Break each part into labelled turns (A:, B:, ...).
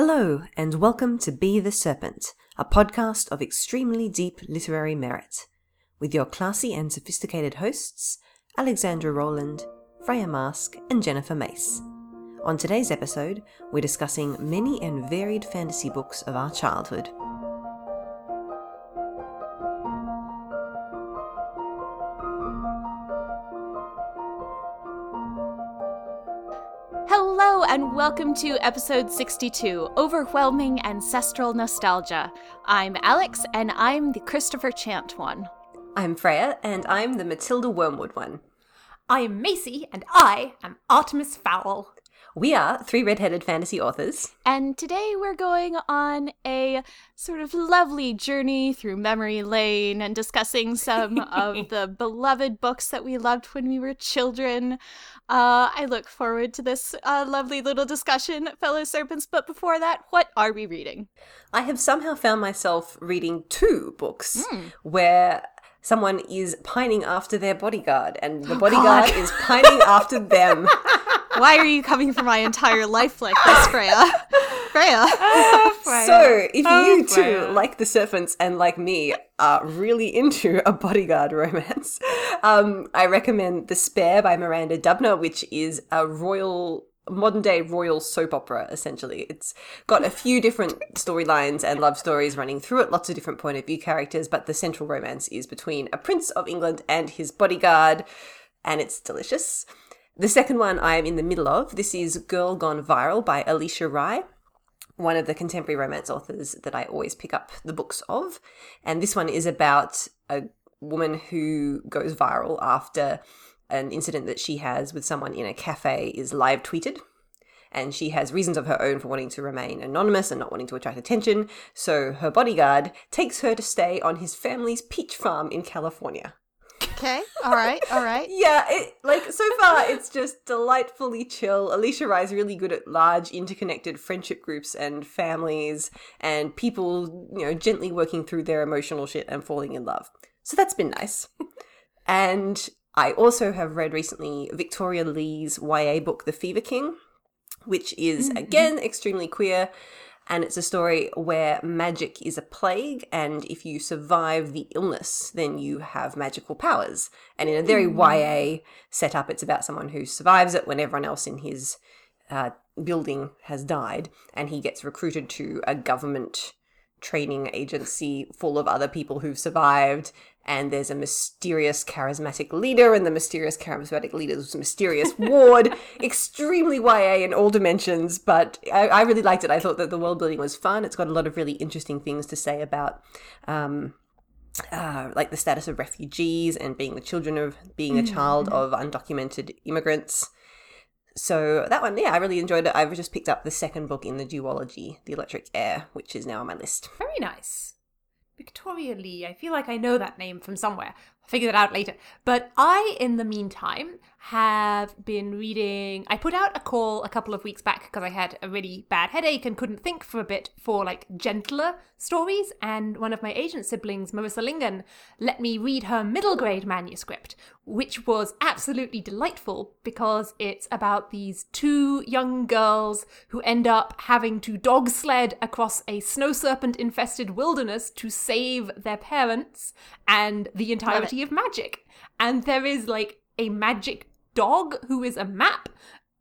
A: Hello, and welcome to Be the Serpent, a podcast of extremely deep literary merit, with your classy and sophisticated hosts, Alexandra Rowland, Freya Marske, and Jennifer Mace. On today's episode, we're discussing many and varied fantasy books of our childhood.
B: Welcome to episode 62 Overwhelming Ancestral Nostalgia. I'm Alex, and I'm the Christopher Chant one.
A: I'm Freya, and I'm the Matilda Wormwood one.
C: I am Macy, and I am Artemis Fowl.
A: We are three red-headed fantasy authors.
B: And today we're going on a sort of lovely journey through memory lane and discussing some of the beloved books that we loved when we were children. Uh, I look forward to this uh, lovely little discussion, fellow serpents. But before that, what are we reading?
A: I have somehow found myself reading two books where someone is pining after their bodyguard, and the bodyguard is pining after them.
B: Why are you coming for my entire life like this, Freya? Freya.
A: So, if
C: Oh,
A: you too,
C: Freya.
A: like the serpents and like me, are really into a bodyguard romance, um, I recommend The Spare by Miranda Dubner, which is a royal. Modern day royal soap opera, essentially. It's got a few different storylines and love stories running through it, lots of different point of view characters, but the central romance is between a prince of England and his bodyguard, and it's delicious. The second one I'm in the middle of. This is Girl Gone Viral by Alisha Rai one of the contemporary romance authors that I always pick up the books of. And this one is about a woman who goes viral after an incident that she has with someone in a cafe is live tweeted. And she has reasons of her own for wanting to remain anonymous and not wanting to attract attention. So her bodyguard takes her to stay on his family's peach farm in California.
B: Okay, all right, all right.
A: Yeah, it like so far it's just delightfully chill. Alisha Rai's really good at large interconnected friendship groups and families and people, you know, gently working through their emotional shit and falling in love. So that's been nice. and I also have read recently Victoria Lee's YA book The Fever King, which is mm-hmm. again extremely queer and it's a story where magic is a plague and if you survive the illness then you have magical powers. And in a very ya setup it's about someone who survives it when everyone else in his uh, building has died and he gets recruited to a government training agency full of other people who've survived and there's a mysterious charismatic leader and the mysterious charismatic leader's mysterious ward extremely ya in all dimensions but I, I really liked it. I thought that the world building was fun. It's got a lot of really interesting things to say about um, uh, like the status of refugees and being the children of being a child of undocumented immigrants. So that one yeah i really enjoyed it. I've just picked up the second book in the duology the electric air which is now on my list.
C: Very nice. Victoria Lee. I feel like I know that name from somewhere. Figure that out later. But I, in the meantime, have been reading. I put out a call a couple of weeks back because I had a really bad headache and couldn't think for a bit for like gentler stories. And one of my agent siblings, Marissa Lingen, let me read her middle grade manuscript, which was absolutely delightful because it's about these two young girls who end up having to dog sled across a snow serpent infested wilderness to save their parents and the entirety of magic. And there is like a magic dog who is a map,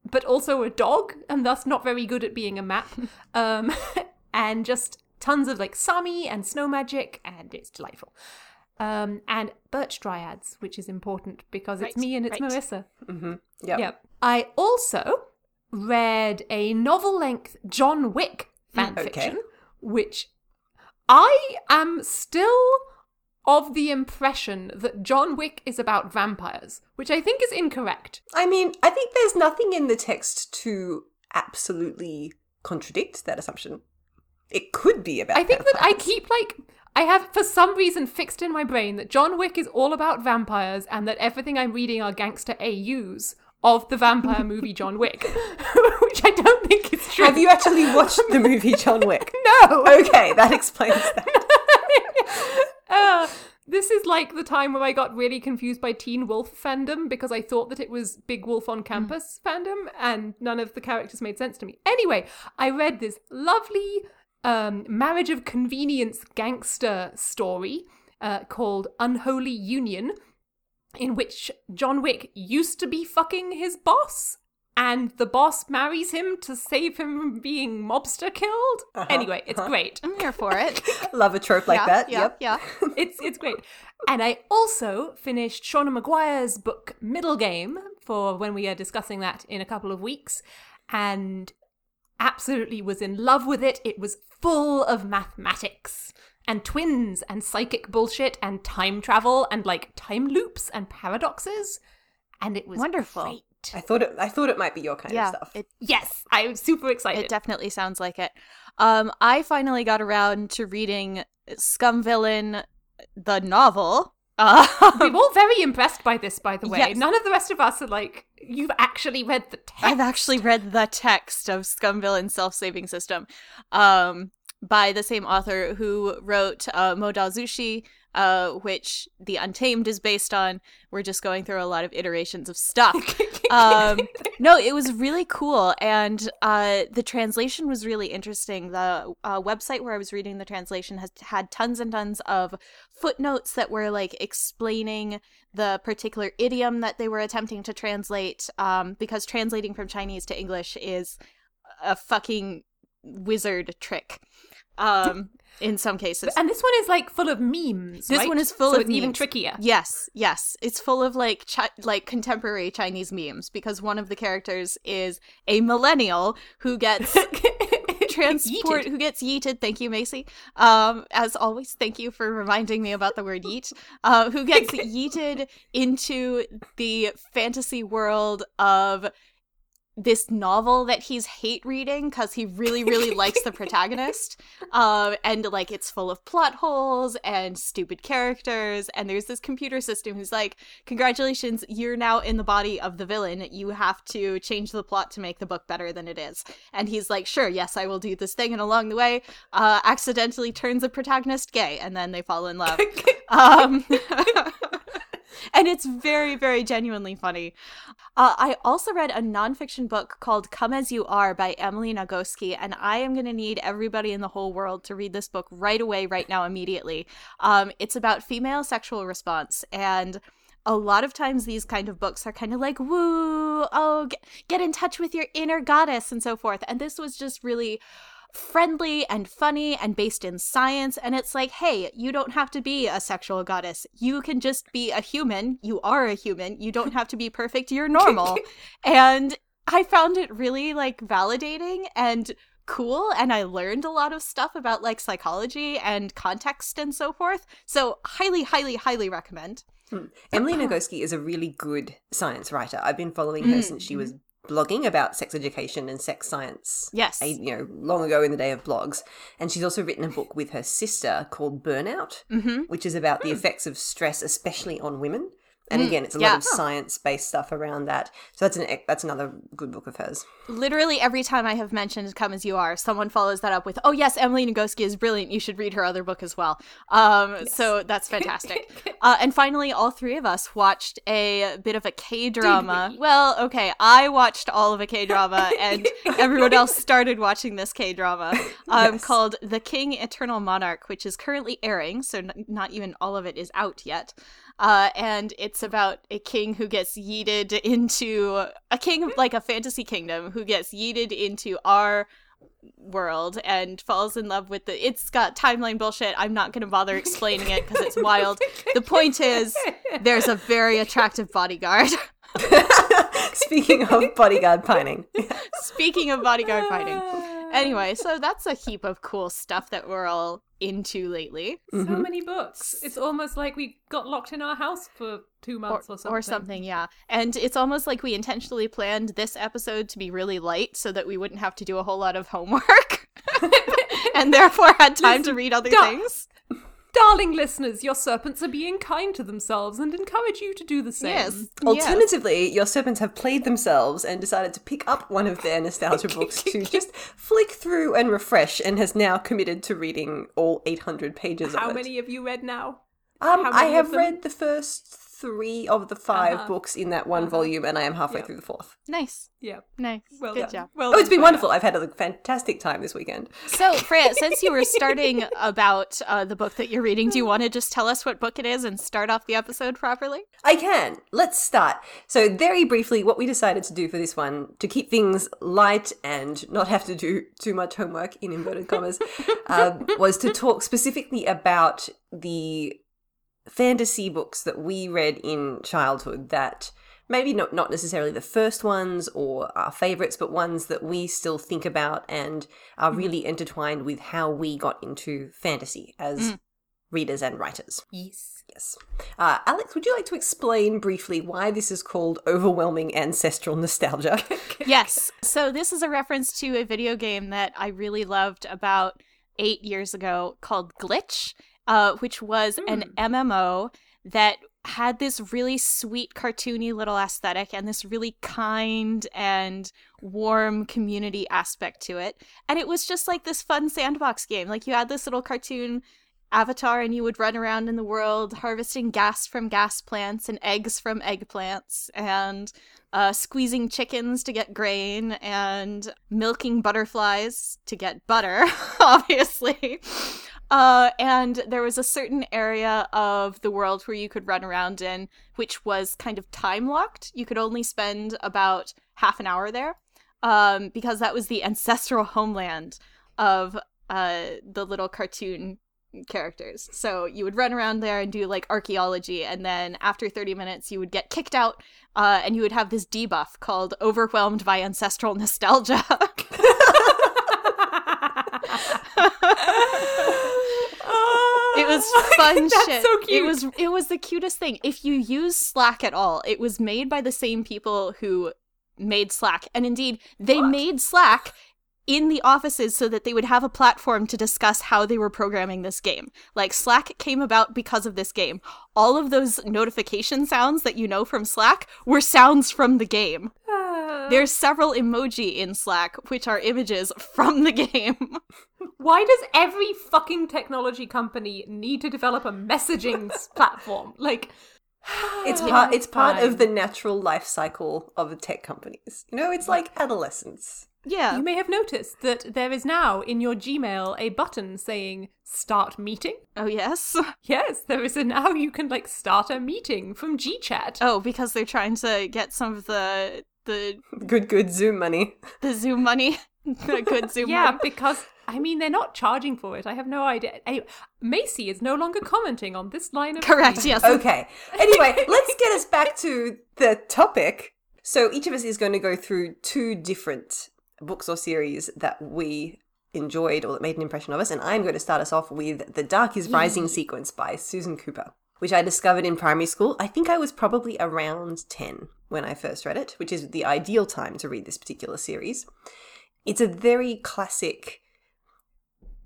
C: but also a dog, and thus not very good at being a map. um, and just tons of like Sami and snow magic, and it's delightful. Um, and birch dryads, which is important because it's me and it's
B: right.
C: Marissa.
A: yep.
C: Yep. I also read a novel length John Wick fan
A: Mm, okay.
C: fiction, which I am still of the impression that John Wick is about vampires, which I think is incorrect.
A: I mean, I think there's nothing in the text to absolutely contradict that assumption. It could be about.
C: I think that I keep like I have for some reason fixed in my brain that John Wick is all about vampires and that everything I'm reading are gangster AUs of the vampire movie John Wick, which I don't think is true.
A: Have you actually watched the movie John Wick?
C: No.
A: Okay, that explains that.
C: Uh, This is like the time where I got really confused by Teen Wolf fandom because I thought that it was Big Wolf on Campus fandom and none of the characters made sense to me. Anyway, I read this lovely um, marriage of convenience gangster story uh, called Unholy Union, in which John Wick used to be fucking his boss and the boss marries him to save him from being mobster killed. Uh-huh. Anyway, it's uh-huh. great.
B: I'm here for it.
A: Love a trope like
B: yeah,
A: that.
B: Yeah,
A: yep.
B: yeah.
C: it's it's great. And I also finished Seanan McGuire's book Middle Game for when we are discussing that in a couple of weeks, and absolutely was in love with it. It was full of mathematics and twins and psychic bullshit and time travel and like time loops and paradoxes, and it was
B: Wonderful.
C: great.
A: I thought it. I thought it might be your kind
B: yeah,
A: of stuff.
B: it
C: Yes, I'm super excited.
B: It definitely sounds like it. Um, I finally got around to reading Scum Villain, the novel. Um,
C: We're all very impressed by this, by the way.
B: Yes.
C: None of the rest of us are like, you've actually read the text.
B: I've actually read the text of Scum Villain Self Saving System um, by the same author who wrote uh, Mo Dao Zu Shi, uh, which The Untamed is based on. We're just going through a lot of iterations of stuff. um, no, it was really cool, and uh, the translation was really interesting. The uh, website where I was reading the translation has had tons and tons of footnotes that were like explaining the particular idiom that they were attempting to translate. Um, because translating from Chinese to English is a fucking wizard trick. Um, in some cases,
C: And this one is like full of memes.
B: This
C: right?
B: one is full
C: so
B: of
C: it's even trickier.
B: Yes, yes. It's full of like chi- like contemporary Chinese memes because one of the characters is a millennial who gets transport
C: Yeeted.
B: who gets yeeted. Thank you, Macy. Um, as always, thank you for reminding me about the word yeet. Uh, who gets yeeted into the fantasy world of this novel that he's hate reading because he really really likes the protagonist um and like it's full of plot holes and stupid characters and there's this computer system who's like congratulations you're now in the body of the villain. You have to change the plot to make the book better than it is. And he's like sure yes i will do this thing. And along the way uh accidentally turns the protagonist gay and then they fall in love. Um and it's very very genuinely funny. Uh, i also read a nonfiction book called come as you are by emily nagoski and i am going to need everybody in the whole world to read this book right away right now immediately. Um, it's about female sexual response and a lot of times these kind of books are kind of like woo oh get, get in touch with your inner goddess and so forth. And this was just really friendly and funny and based in science. And it's like, hey, you don't have to be a sexual goddess. You can just be a human. You are a human. You don't have to be perfect. You're normal. and I found it really like validating and cool. And I learned a lot of stuff about like psychology and context and so forth. So, highly, highly, highly recommend. Hmm.
A: Emily uh-huh. Nagoski is a really good science writer. I've been following her mm, since she was mm-hmm. Blogging about sex education and sex science.
B: Yes.
A: a- you know, long ago in the day of blogs. And she's also written a book with her sister called Burnout,
B: Mm-hmm.
A: which is about the effects of stress, especially on women. And again, it's a
B: yeah.
A: lot of science-based stuff around that. So that's an that's another good book of hers.
B: literally every time I have mentioned Come As You Are, someone follows that up with, Oh yes, Emily Nagoski is brilliant. You should read her other book as well. Um so that's fantastic. uh, and finally all three of us watched a bit of a K drama.
C: we?
B: Well, okay, I watched all of a K drama and everyone else started watching this K drama um
A: Yes.
B: called The King Eternal Monarch, which is currently airing, so n- not even all of it is out yet. Uh, and it's about a king who gets yeeted into a king like a fantasy kingdom who gets yeeted into our world and falls in love with the it's got timeline bullshit. I'm not going to bother explaining it because it's wild. The point is there's a very attractive bodyguard.
A: Speaking of bodyguard pining,
B: speaking of bodyguard fighting anyway so that's a heap of cool stuff that we're all into lately
C: So mm-hmm. many books. It's almost like we got locked in our house for two months or, something.
B: or something yeah and it's almost like we intentionally planned this episode to be really light so that we wouldn't have to do a whole lot of homework and therefore had time to read other
C: duh.
B: things
C: Darling listeners, your serpents are being kind to themselves and encourage you to do the same.
B: yes
A: Alternatively, your serpents have played themselves and decided to pick up one of their nostalgia books to just flick through and refresh, and has now committed to reading all 800 pages
C: How
A: of it.
C: How many have you read now?
A: Um, I have read the first three of the 5
C: Uh-huh.
A: books in that one
C: Uh-huh.
A: volume, and I am halfway
C: Yeah.
A: through the fourth.
B: Nice.
C: Yeah.
B: Nice.
C: Well
B: Good
C: done.
B: job.
C: Well
A: Oh, it's
C: done,
A: been
C: Freya.
A: wonderful. I've had a fantastic time this weekend.
B: So, Freya, since you were starting about uh, the book that you're reading, do you want to just tell us what book it is and start off the episode properly?
A: I can. Let's start. So, very briefly, what we decided to do for this one, to keep things light and not have to do too much homework, in inverted commas, um, was to talk specifically about the fantasy books that we read in childhood that maybe not, not necessarily the first ones or our favorites, but ones that we still think about and are really intertwined with how we got into fantasy as readers and writers.
C: Yes.
A: Yes. Uh, Alex, would you like to explain briefly why this is called overwhelming ancestral nostalgia?
B: yes. So, this is a reference to a video game that I really loved about eight years ago called Glitch, uh, which was an MMO that had this really sweet, cartoony little aesthetic and this really kind and warm community aspect to it. And it was just like this fun sandbox game. Like, you had this little cartoon avatar and you would run around in the world harvesting gas from gas plants and eggs from eggplants and uh, squeezing chickens to get grain and milking butterflies to get butter, obviously. Uh, and there was a certain area of the world where you could run around in, which was kind of time locked. You could only spend about half an hour there, um, because that was the ancestral homeland of uh, the little cartoon characters. So you would run around there and do like archaeology, and then after 30 minutes, you would get kicked out, uh, and you would have this debuff called Overwhelmed by Ancestral Nostalgia. It was fun
C: That's
B: shit.
C: so cute.
B: It was it was the cutest thing. If you use Slack at all, it was made by the same people who made Slack. And indeed, they made Slack in the offices so that they would have a platform to discuss how they were programming this game. Like Slack came about because of this game. All of those notification sounds that you know from Slack were sounds from the game. There's several emoji in Slack which are images from the game.
C: Why does every fucking technology company need to develop a messaging platform? Like,
A: It's part. It's part of the natural life cycle of tech companies. You know, it's like adolescence.
B: Yeah.
C: you may have noticed that there is now in your Gmail a button saying "Start meeting."
B: oh yes.
C: Yes, there is a now you can like start a meeting from GChat.
B: Oh, because they're trying to get some of the the
A: Good, good Zoom money.
B: the Zoom money, the good Zoom
C: yeah,
B: money.
C: because I mean they're not charging for it. I have no idea. Anyway, Macy is no longer commenting on this line of
B: Correct.
C: tweet.
B: Yes.
A: Okay. Anyway, let's get us back to the topic. So each of us is going to go through two different books or series that we enjoyed or that made an impression of us, and I'm going to start us off with "The Dark Is Rising" sequence by Susan Cooper, which I discovered in primary school. I think I was probably around ten when I first read it, which is the ideal time to read this particular series. It's a very classic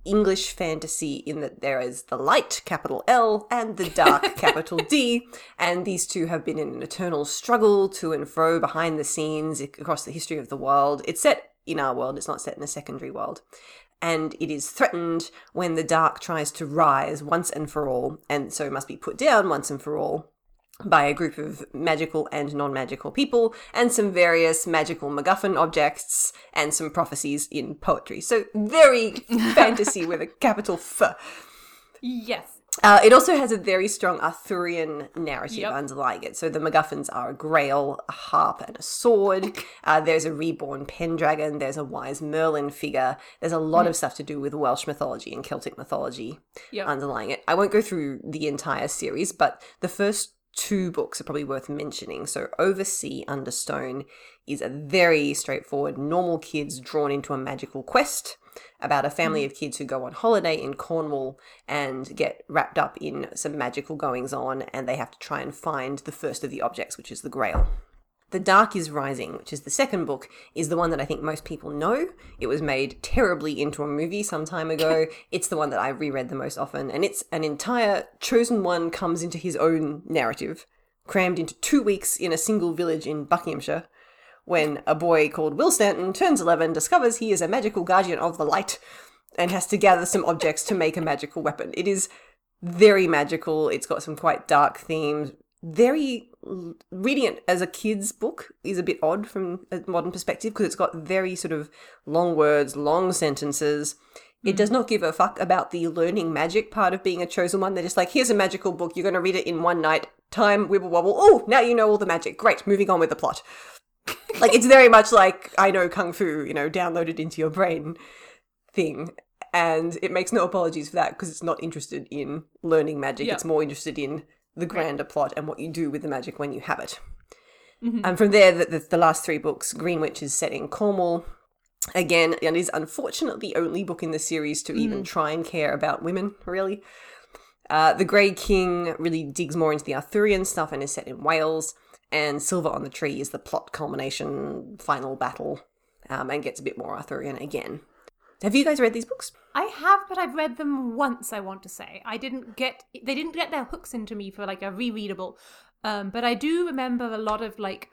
A: English fantasy in that there is the light, capital L, and the dark, capital D, and these two have been in an eternal struggle to and fro behind the scenes across the history of the world. It's set in our world, it's not set in a secondary world. And it is threatened when the dark tries to rise once and for all, and so it must be put down once and for all by a group of magical and non magical people, and some various magical MacGuffin objects, and some prophecies in poetry. So, very fantasy with a capital F.
C: Yes.
A: Uh, it also has a very strong Arthurian narrative
C: Yep.
A: underlying it. So, the MacGuffins are a grail, a harp, and a sword. Uh, there's a reborn Pendragon. There's a wise Merlin figure. There's a lot of stuff to do with Welsh mythology and Celtic mythology
C: Yep.
A: underlying it. I won't go through the entire series, but the first two books are probably worth mentioning. So, Oversea Under Stone is a very straightforward, normal kids drawn into a magical quest about a family mm. of kids who go on holiday in Cornwall and get wrapped up in some magical goings on, and they have to try and find the first of the objects, which is the Grail. The Dark is Rising, which is the second book, is the one that I think most people know. It was made terribly into a movie some time ago. it's the one that I reread the most often, and it's an entire chosen one comes into his own narrative, crammed into two weeks in a single village in Buckinghamshire, when a boy called Will Stanton turns 11, discovers he is a magical guardian of the light, and has to gather some objects to make a magical weapon. It is very magical. It's got some quite dark themes. Very reading it as a kid's book is a bit odd from a modern perspective because it's got very sort of long words, long sentences. It does mm. not give a fuck about the learning magic part of being a chosen one. They're just like, here's a magical book. You're going to read it in one night. Time, wibble wobble. Oh, now you know all the magic. Great. Moving on with the plot. like, it's very much like, I know Kung Fu, you know, downloaded into your brain thing. And it makes no apologies for that because it's not interested in learning magic.
C: Yeah.
A: It's more interested in the grander plot and what you do with the magic when you have it. And from there, the, the, the last three books, Greenwitch is set in Cornwall. Again, and is unfortunately the only book in the series to even try and care about women, really. Uh, the Grey King really digs more into the Arthurian stuff and is set in Wales. And Silver on the Tree is the plot culmination, final battle, um, and gets a bit more Arthurian again. Have you guys read these books?
C: I have, but I've read them once. I want to say I didn't get they didn't get their hooks into me for like a rereadable, um, but I do remember a lot of like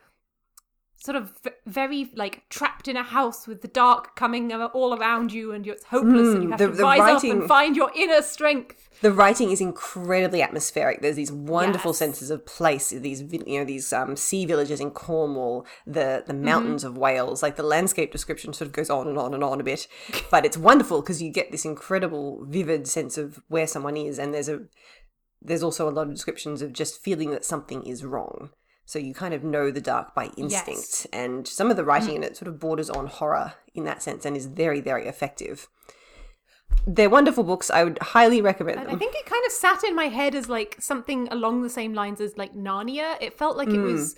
C: sort of very like trapped in a house with the dark coming all around you and you're, it's hopeless and you have
A: the-
C: to rise up and find your inner strength.
A: The writing is incredibly atmospheric. There's these wonderful
C: Yes.
A: senses of place. These you know these um, sea villages in Cornwall, the the mountains of Wales. Like the landscape description sort of goes on and on and on a bit, but it's wonderful because you get this incredible vivid sense of where someone is, and there's a there's also a lot of descriptions of just feeling that something is wrong. So you kind of know the dark by instinct,
C: Yes.
A: and some of the writing in it sort of borders on horror in that sense, and is very very effective. They're wonderful books. I would highly recommend them.
C: I think it kind of sat in my head as like something along the same lines as like Narnia. It felt like it was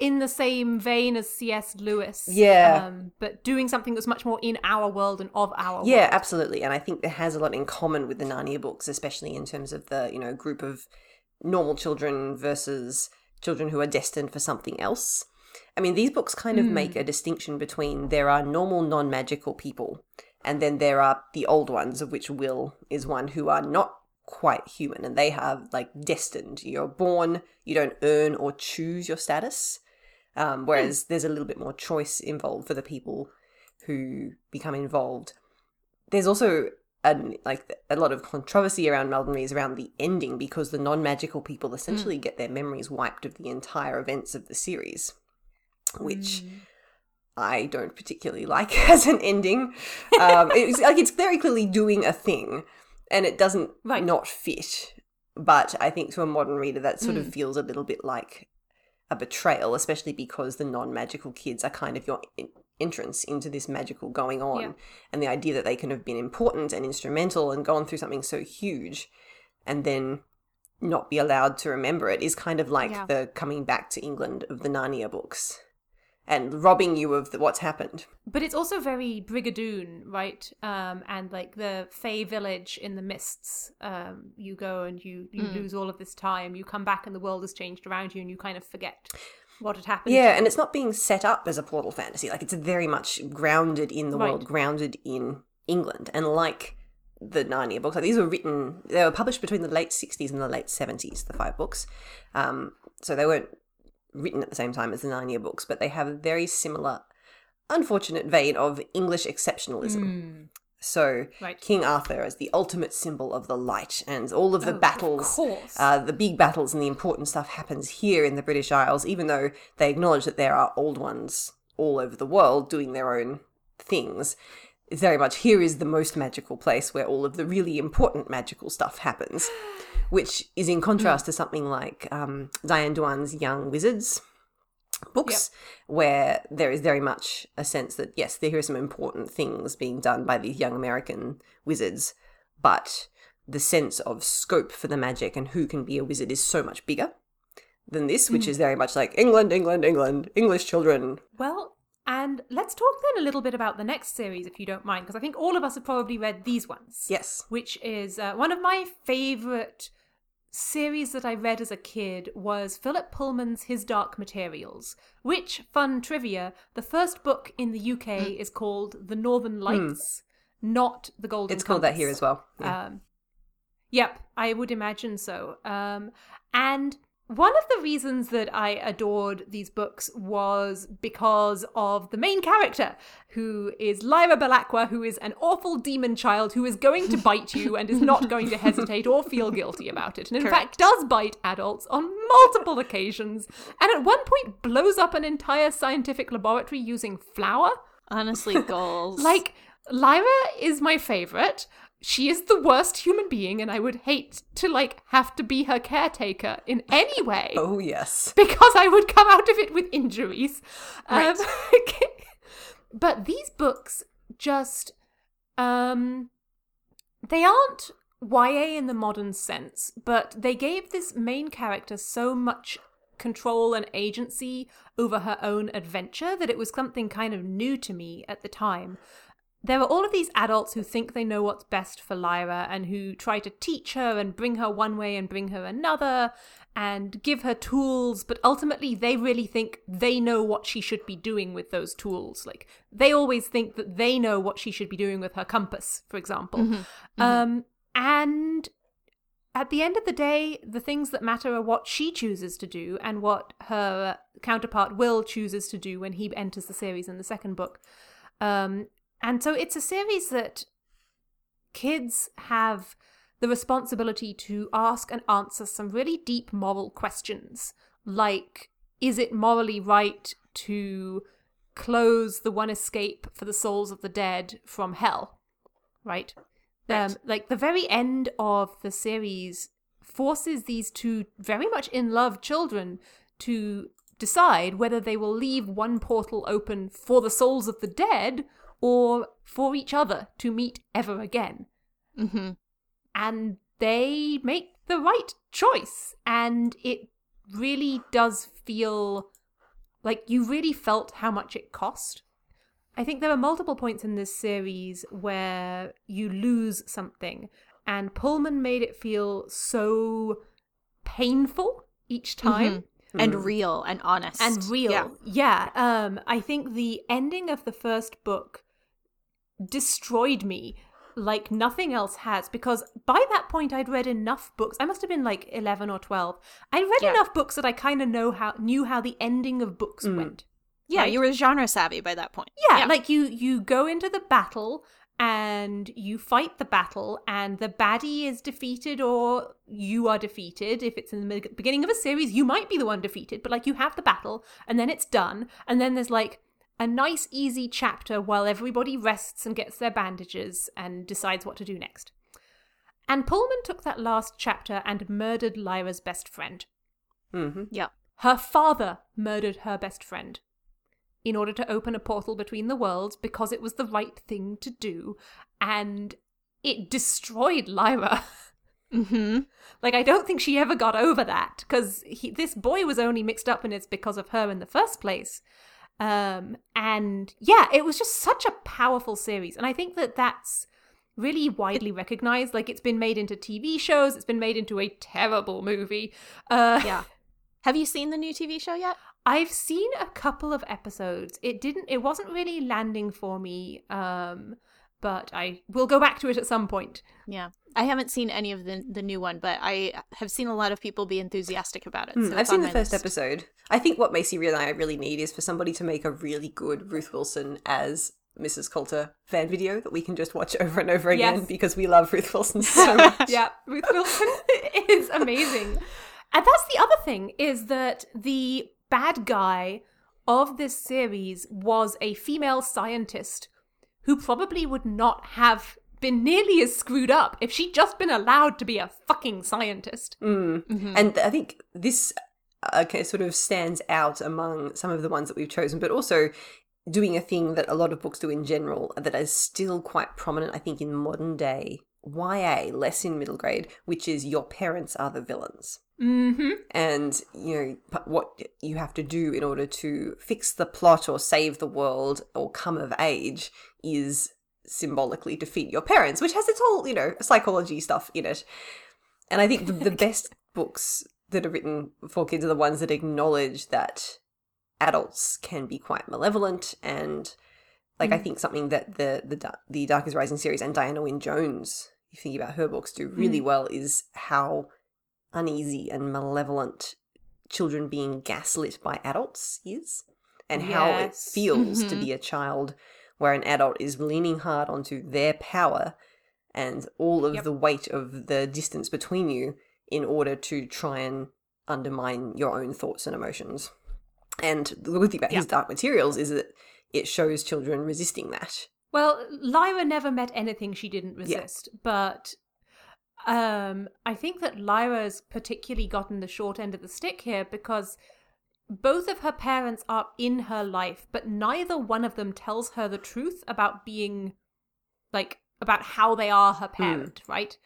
C: in the same vein as C.S. Lewis.
A: Yeah.
C: Um, but doing something that's much more in our world and of our world.
A: Yeah,
C: world.
A: absolutely. And I think there has a lot in common with the Narnia books, especially in terms of the, you know, group of normal children versus children who are destined for something else. I mean, these books kind of make a distinction between there are normal non magical people, and then there are the old ones, of which Will is one, who are not quite human and they have like destined. You're born, you don't earn or choose your status. Um, whereas there's a little bit more choice involved for the people who become involved. There's also an, like a lot of controversy around Maldenries around the ending because the non-magical people essentially hmm. get their memories wiped of the entire events of the series, which hmm. I don't particularly like as an ending. Um, it's like it's very clearly doing a thing, and it doesn't
C: Right.
A: not fit. But I think to a modern reader, that sort of hmm. feels a little bit like a betrayal, especially because the non-magical kids are kind of your entrance into this magical going on,
C: Yeah.
A: and the idea that they can have been important and instrumental and gone through something so huge, and then not be allowed to remember it is kind of like
C: Yeah.
A: the coming back to England of the Narnia books. And robbing you of the, what's happened.
C: But it's also very Brigadoon, right? Um, and like the Fey village in the mists. Um, you go and you you lose all of this time. You come back and the world has changed around you, and you kind of forget what had happened.
A: Yeah, and it's not being set up as a portal fantasy. Like it's very much grounded in the world, grounded in England, and like the Narnia books, like these were written, they were published between the late '60s and the late '70s. The five books, um, so they weren't written at the same time as the Narnia books, but they have a very similar, unfortunate vein of English exceptionalism.
C: Mm,
A: So
C: right.
A: King Arthur as the ultimate symbol of the light, and all of the
C: Oh,
A: battles
C: Of
A: uh, the big battles and the important stuff happens here in the British Isles, even though they acknowledge that there are old ones all over the world doing their own things. It's very much here is the most magical place where all of the really important magical stuff happens, which is in contrast to something like um, Diane Duane's Young Wizards books, where there is very much a sense that, yes, there are some important things being done by these young American wizards, but the sense of scope for the magic and who can be a wizard is so much bigger than this, which is very much like England, England, England, English children.
C: Well, and let's talk then a little bit about the next series, if you don't mind, because I think all of us have probably read these ones.
A: Yes.
C: Which is uh, one of my favorite series that I read as a kid was Philip Pullman's His Dark Materials, which, fun trivia, the first book in the UK is called The Northern Lights, not The Golden
A: It's called that here as well. Yeah.
C: Um, yep, I would imagine so. Um, and one of the reasons that I adored these books was because of the main character, who is Lyra Belacqua, who is an awful demon child who is going to bite you and is not going to hesitate or feel guilty about it. And in
B: Correct.
C: fact, does bite adults on multiple occasions, and at one point blows up an entire scientific laboratory using flour.
B: Honestly, goals.
C: Like, Lyra is my favorite. She is the worst human being, and I would hate to, like, have to be her caretaker in any way
A: Oh, yes.
C: because I would come out of it with injuries.
B: Right.
C: Um, but these books just um they aren't YA in the modern sense, but they gave this main character so much control and agency over her own adventure that it was something kind of new to me at the time. There are all of these adults who think they know what's best for Lyra and who try to teach her and bring her one way and bring her another and give her tools, but ultimately they really think they know what she should be doing with those tools. Like they always think that they know what she should be doing with her compass, for example. Um, and at the end of the day, the things that matter are what she chooses to do and what her counterpart Will chooses to do when he enters the series in the second book. Um, and so it's a series that kids have the responsibility to ask and answer some really deep moral questions, like is it morally right to close the one escape for the souls of the dead from hell? Right? Um, like the very end of the series forces these two very much in love children to decide whether they will leave one portal open for the souls of the dead or for each other to meet ever again
B: hmm
C: and they make the right choice and it really does feel like you really felt how much it cost i think there are multiple points in this series where you lose something and pullman made it feel so painful each time
B: And real and honest.
C: and real.
B: Yeah.
C: Yeah. Um, I think the ending of the first book destroyed me like nothing else has because by that point I'd read enough books. I must have been like eleven or twelve. I read
B: Yeah.
C: enough books that I kind of know how knew how the ending of books mm. went.
B: Yeah,
C: right?
B: you were genre savvy by that point.
C: Yeah, like you you go into the battle and you fight the battle and the baddie is defeated or you are defeated if it's in the beginning of a series you might be the one defeated but like you have the battle and then it's done and then there's like a nice easy chapter while everybody rests and gets their bandages and decides what to do next and pullman took that last chapter and murdered lyra's best friend
A: Mm-hmm.
B: Yeah.
C: her father murdered her best friend in order to open a portal between the worlds because it was the right thing to do. And it destroyed Lyra.
B: Mm-hmm.
C: like, I don't think she ever got over that because this boy was only mixed up in it because of her in the first place. Um, and yeah, it was just such a powerful series. And I think that that's really widely recognized. Like, it's been made into TV shows, it's been made into a terrible movie. Uh,
B: Yeah. Have you seen the new TV show yet?
C: I've seen a couple of episodes. It didn't it wasn't really landing for me. Um but I will go back to it at some point.
B: Yeah. I haven't seen any of the the new one, but I have seen a lot of people be enthusiastic about it.
A: Hmm,
B: so
A: I've seen the first
B: list.
A: episode. I think what Macy really and I really need is for somebody to make a really good Ruth Wilson as Mrs. Coulter fan video that we can just watch over and over again
C: Yes.
A: because we love Ruth Wilson so much.
C: yeah, Ruth Wilson is amazing. And that's the other thing is that the bad guy of this series was a female scientist who probably would not have been nearly as screwed up if she'd just been allowed to be a fucking scientist.
A: Mm.
B: Mhm.
A: And I think this uh, okay, sort of stands out among some of the ones that we've chosen, but also doing a thing that a lot of books do in general that is still quite prominent, I think, in modern day YA, less in middle grade, which is your parents are the villains.
C: Mm-hmm.
A: and you know what you have to do in order to fix the plot or save the world or come of age is symbolically defeat your parents which has its whole you know psychology stuff in it and i think the, the best books that are written for kids are the ones that acknowledge that adults can be quite malevolent and like i think something that the the the dark is rising series and diana wynne jones you think about her books do really well is how uneasy and malevolent children being gaslit by adults is and how it feels to
B: Mhm.
A: be a child where an adult is leaning hard onto their power and all of
C: Yep.
A: the weight of the distance between you in order to try and undermine your own thoughts and emotions. And the good thing about his dark materials is that it shows children resisting that.
C: Well, Lyra never met anything she didn't
A: Yeah.
C: resist, but um, I think that Lyra's particularly gotten the short end of the stick here because both of her parents are in her life, but neither one of them tells her the truth about being like about how they are her parent, right?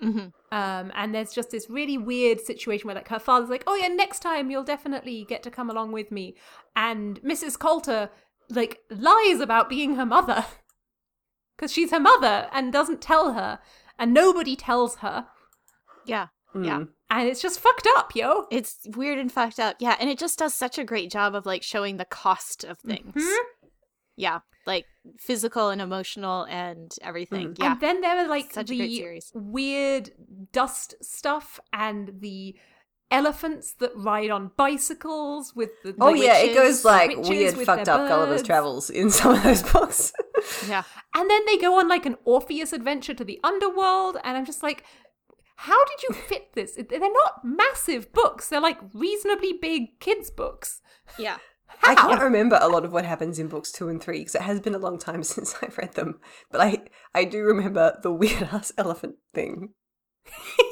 B: hmm
C: Um, and there's just this really weird situation where like her father's like, "Oh yeah, next time you'll definitely get to come along with me," and Mrs. Coulter like lies about being her mother because she's her mother and doesn't tell her, and nobody tells her,
B: Yeah. Yeah.
A: Mm.
C: and it's just fucked up, yo.
B: It's weird and fucked up. Yeah, and it just does such a great job of like showing the cost of things.
C: Mhm.
B: Yeah, like physical and emotional and everything. Yeah.
C: And then there are like
B: Such a great
C: the
B: series.
C: weird dust stuff and the elephants that ride on bicycles with the
A: Oh
C: like,
A: yeah, it goes like weird, fucked
C: their
A: up Gulliver's. Travels in some of those books.
B: Yeah.
C: And then they go on like an Orpheus adventure to the underworld, and I'm just like, how did you fit this? They're not massive books. They're like reasonably big kids' books.
B: Yeah.
A: I can't remember a lot of what happens in books two and three because it has been a long time since I've read them. But I, I do remember the weird ass elephant thing.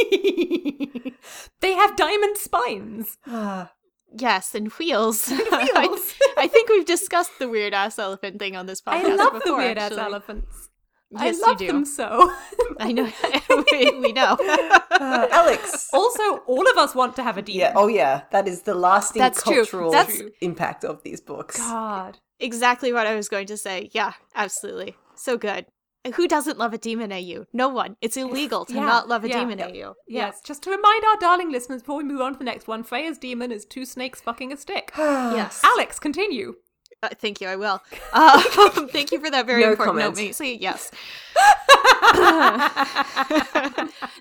C: they have diamond spines.
A: Ah,
B: Yes, and wheels.
C: Wheels.
B: I, I think we've discussed the weird ass elephant thing on this podcast.
C: I love the weird ass elephants.
B: Yes,
C: I love
B: you do.
C: them so.
B: I know. we, we know.
A: ah, Alex.
C: also, all of us want to have a demon.
A: Yeah. Oh yeah. That is the lasting
B: That's true.
A: cultural
B: That's-
A: impact of these books.
C: God.
B: exactly what I was going to say. Yeah, absolutely. So good. Who doesn't love a demon AU? No one. It's illegal to
C: Yeah,
B: not love a
C: yeah.
B: demon. AU.
C: Yes, just to remind our darling listeners before we move on to the next one, Freya's demon is two snakes fucking a stick.
B: Yes.
C: Alex, continue.
B: Uh, thank you. I will. Um, thank you for that very
A: No
B: important
A: comment.
B: note. See, yes.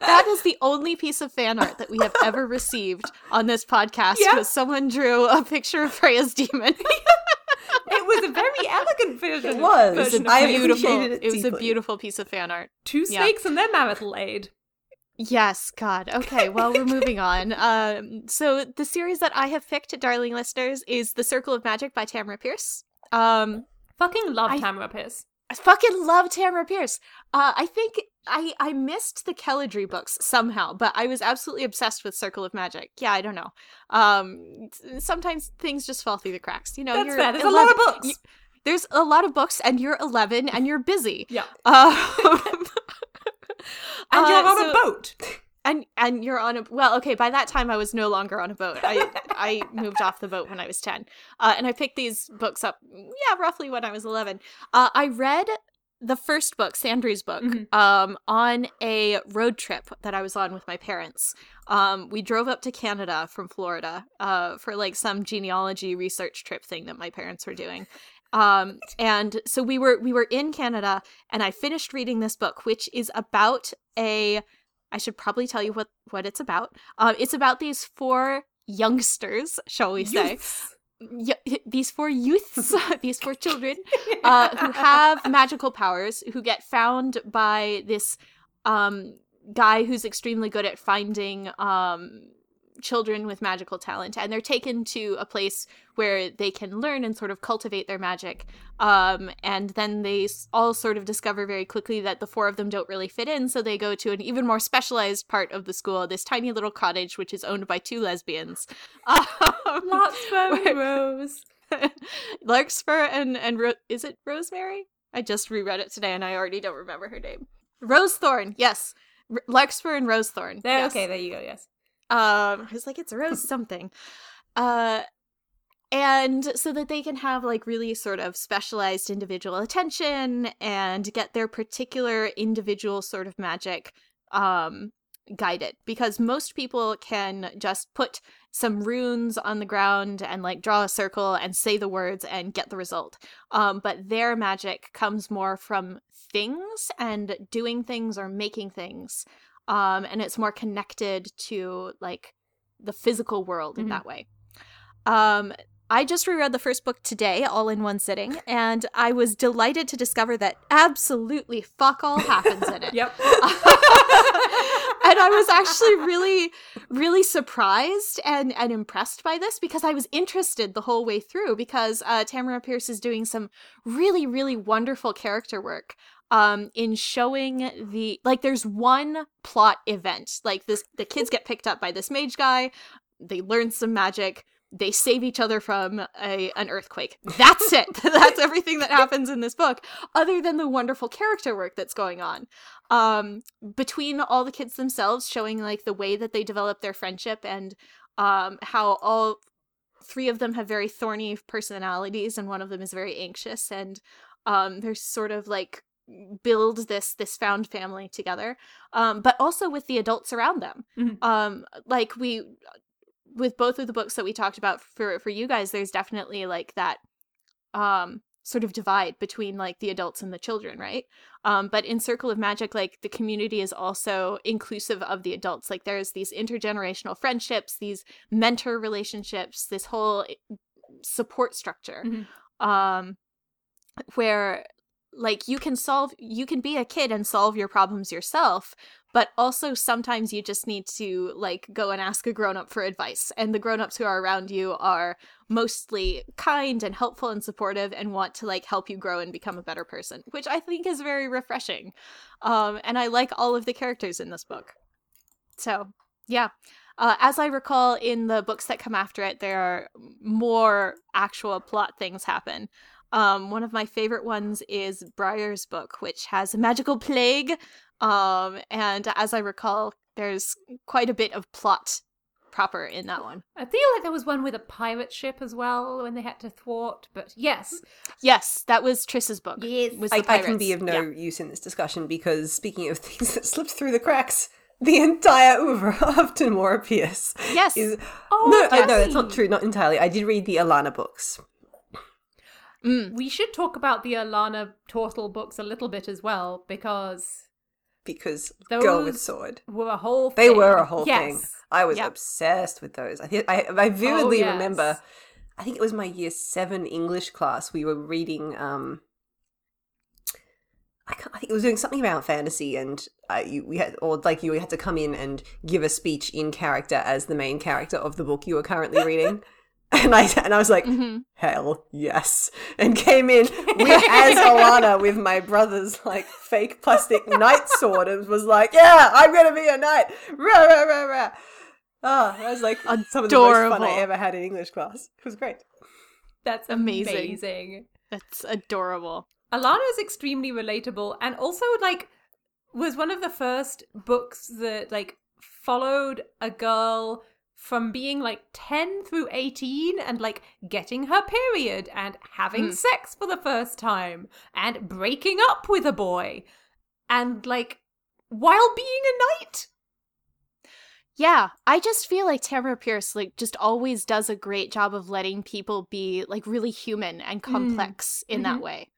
B: that is the only piece of fan art that we have ever received on this podcast. Was someone drew a picture of Freya's demon?
C: It was a very elegant version.
A: It was.
C: version
A: I
C: Freya's
B: beautiful.
A: appreciated it
B: It was a beautiful piece of fan art.
C: Two
B: Yeah.
C: snakes and their marital aid.
B: Yes, God. Okay, well, we're moving on. Um, so the series that I have picked, darling listeners, is The Circle of Magic by Tamora Pierce. Um,
C: Fucking love
B: I-
C: Tamora Pierce.
B: I fucking love Tamora Pierce. Uh, I think I I missed the Keladry books somehow, but I was absolutely obsessed with Circle of Magic. Yeah, I don't know. Um, sometimes things just fall through the cracks. You know,
C: That's
B: you're
C: fair. There's a lot of books.
B: you- there's a lot of books, and you're 11, and you're busy.
C: Yeah.
B: Um,
C: And you're
B: uh,
C: on
B: so-
C: a boat.
B: and and you're on a well okay by that time i was no longer on a boat i i moved off the boat when i was 10 uh, and i picked these books up yeah roughly when i was 11 uh, i read the first book sandry's book
C: Mhm.
B: um, on a road trip that i was on with my parents um, we drove up to canada from florida uh, for like some genealogy research trip thing that my parents were doing um, and so we were we were in canada and i finished reading this book which is about a I should probably tell you what what it's about. Um, it's about these four youngsters, shall we say?
C: Youths.
B: Y- these four youths, these four children, uh, who have magical powers, who get found by this um, guy who's extremely good at finding um, children with magical talent, and they're taken to a place where they can learn and sort of cultivate their magic. Um, and then they all sort of discover very quickly that the four of them don't really fit in, so they go to an even more specialized part of the school, this tiny little cottage, which is owned by two lesbians. Um,
C: Larkspur Rose.
B: Larkspur and and Ro- is it Rosemary? I just reread it today and I already don't remember her name. Rosethorn, yes. R- Larkspur and Rosethorn.
C: There,
B: yes.
C: Okay, there you go, yes.
B: Um, I was like, it's Rose something. Uh, and so that they can have like really sort of specialized individual attention and get their particular individual sort of magic um guided because most people can just put some runes on the ground and like draw a circle and say the words and get the result um but their magic comes more from things and doing things or making things um and it's more connected to like the physical world in that way. Um, I just reread the first book today, all in one sitting, and I was delighted to discover that absolutely fuck all happens in it.
C: Yep.
B: and I was actually really, really surprised and and impressed by this because I was interested the whole way through because uh, Tamora Pierce is doing some really, really wonderful character work um in showing the like there's one plot event like this the kids get picked up by this mage guy they learn some magic they save each other from a an earthquake. That's it. That's everything that happens in this book other than the wonderful character work that's going on. Um between all the kids themselves showing like the way that they develop their friendship and um how all three of them have very thorny personalities and one of them is very anxious and um they're sort of like build this this found family together um but also with the adults around them
C: Mhm.
B: um like we with both of the books that we talked about for for you guys there's definitely like that um sort of divide between like the adults and the children right um but in circle of magic like the community is also inclusive of the adults like there's these intergenerational friendships these mentor relationships this whole eh, support structure
C: Mhm.
B: um where like you can solve you can be a kid and solve your problems yourself but also sometimes you just need to like go and ask a grown up for advice and the grown-ups who are around you are mostly kind and helpful and supportive and want to like help you grow and become a better person which i think is very refreshing um and i like all of the characters in this book. So yeah uh, as i recall in the books that come after it there are more actual plot things happen um, one of my favorite ones is Briar's book, which has a magical plague. Um, and as I recall, there's quite a bit of plot proper in that one.
C: I feel like there was one with a pirate ship as well when they had to thwart, but yes.
B: Yes, that was Triss's book.
C: Yes.
B: was
A: I,
B: the
A: I can be of no
B: Yeah.
A: use in this discussion because speaking of things that slipped through the cracks, the entire oeuvre of Tamora Pierce
B: Yes.
A: is
C: Oh,
A: no, I, no, that's not true. Not entirely. I did read the Alanna books.
B: Mm.
C: We should talk about the Alanna Tortall books a little bit as well because
A: because Girl with Sword.
C: were a whole
A: They were a whole
C: yes.
A: thing. I was
B: Yep.
A: obsessed with those. I think I, I vividly
C: Oh, yes.
A: remember. I think it was my year seven English class. We were reading. um I, can't, I think it was doing something about fantasy, and uh, you, we had, or like you had to come in and give a speech in character as the main character of the book you were currently reading. And I and I was like,
B: hmm
A: hell yes, and came in with, as Alanna with my brother's like fake plastic knight sword and was like, yeah, I'm gonna be a knight. Rah, rah, rah, rah. Oh, that was like some of the most fun I ever had in English class. It was great.
C: That's
B: Amazing.
C: amazing.
B: That's adorable.
C: Alanna is extremely relatable and also like was one of the first books that like followed a girl from being like 10 through 18 and like getting her period and having
B: Mm.
C: sex for the first time and breaking up with a boy and like while being a knight
B: Yeah, I just feel like Tamora Pierce like just always does a great job of letting people be like really human and complex in that
C: Mhm.
B: way.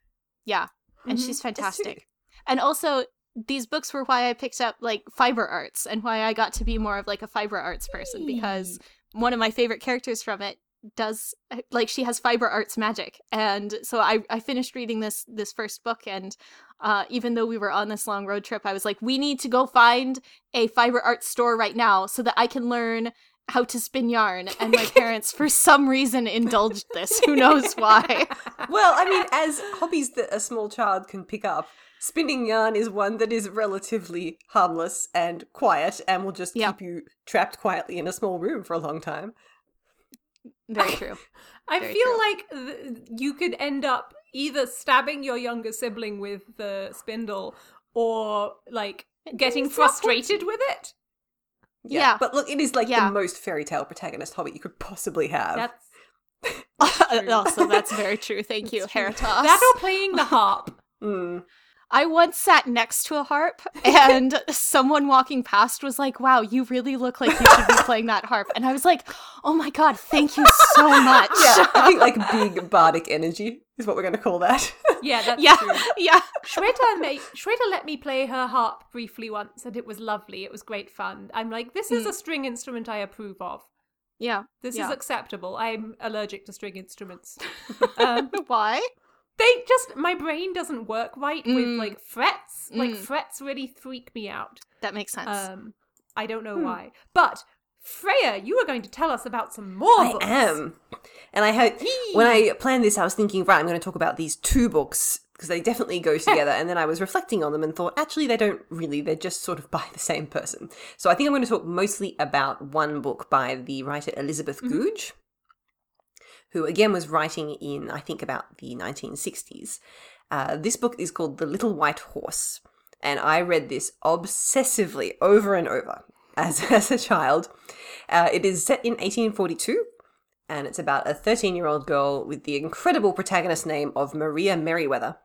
B: Yeah, and
C: Mhm.
B: she's fantastic. And also these books were why I picked up like fiber arts and why I got to be more of like a fiber arts person because one of my favorite characters from it does like she has fiber arts magic. And so I, I finished reading this this first book and uh, even though we were on this long road trip i was like we need to go find a fiber arts store right now so that i can learn how to spin yarn. And my parents for some reason indulged this. Who knows why?
A: Well, I mean, as hobbies that a small child can pick up, spinning yarn is one that is relatively harmless and quiet and will just
B: Yeah.
A: keep you trapped quietly in a small room for a long time.
B: very true
C: I
B: Very
C: feel
B: true.
C: like th- you could end up either stabbing your younger sibling with the spindle or like getting frustrated with it.
B: Yeah.
A: But look, it is like
B: Yeah.
A: the most fairy tale protagonist hobby you could possibly have.
C: That's
B: also that's very true thank you
C: That's true.
B: hair toss
C: that or playing the harp.
A: Mm.
B: I once sat next to a harp and someone walking past was like, Wow, you really look like you should be playing that harp. And I was like, Oh my god, thank you so much.
A: Yeah, I think like big bardic energy is what we're going to call that.
C: Yeah, that's
B: yeah,
C: true.
B: yeah.
C: Shweta, made, Shweta let me play her harp briefly once, and it was lovely. It was great fun. I'm like, this is
B: Mm.
C: a string instrument I approve of.
B: Yeah.
C: This
B: yeah.
C: is acceptable. I'm allergic to string instruments. um,
B: Why?
C: They just my brain doesn't work right with
B: Mm.
C: like frets. Like
B: Mm.
C: frets really freak me out.
B: That makes sense.
C: Um, I don't know
A: Hmm.
C: why. But Freya, you are going to tell us about some more.
A: I
C: books.
A: am. And I had when I planned this, I was thinking, right, I'm going to talk about these two books because they definitely go together. and then I was reflecting on them and thought, actually, they don't really. They're just sort of by the same person. So I think I'm going to talk mostly about one book by the writer Elizabeth Goudge, who again was writing in, I think, about the 1960s. Uh, this book is called The Little White Horse. And I read this obsessively over and over as, as a child. Uh, it is set in 1842 and it's about a 13 year old girl with the incredible protagonist name of Maria Merryweather.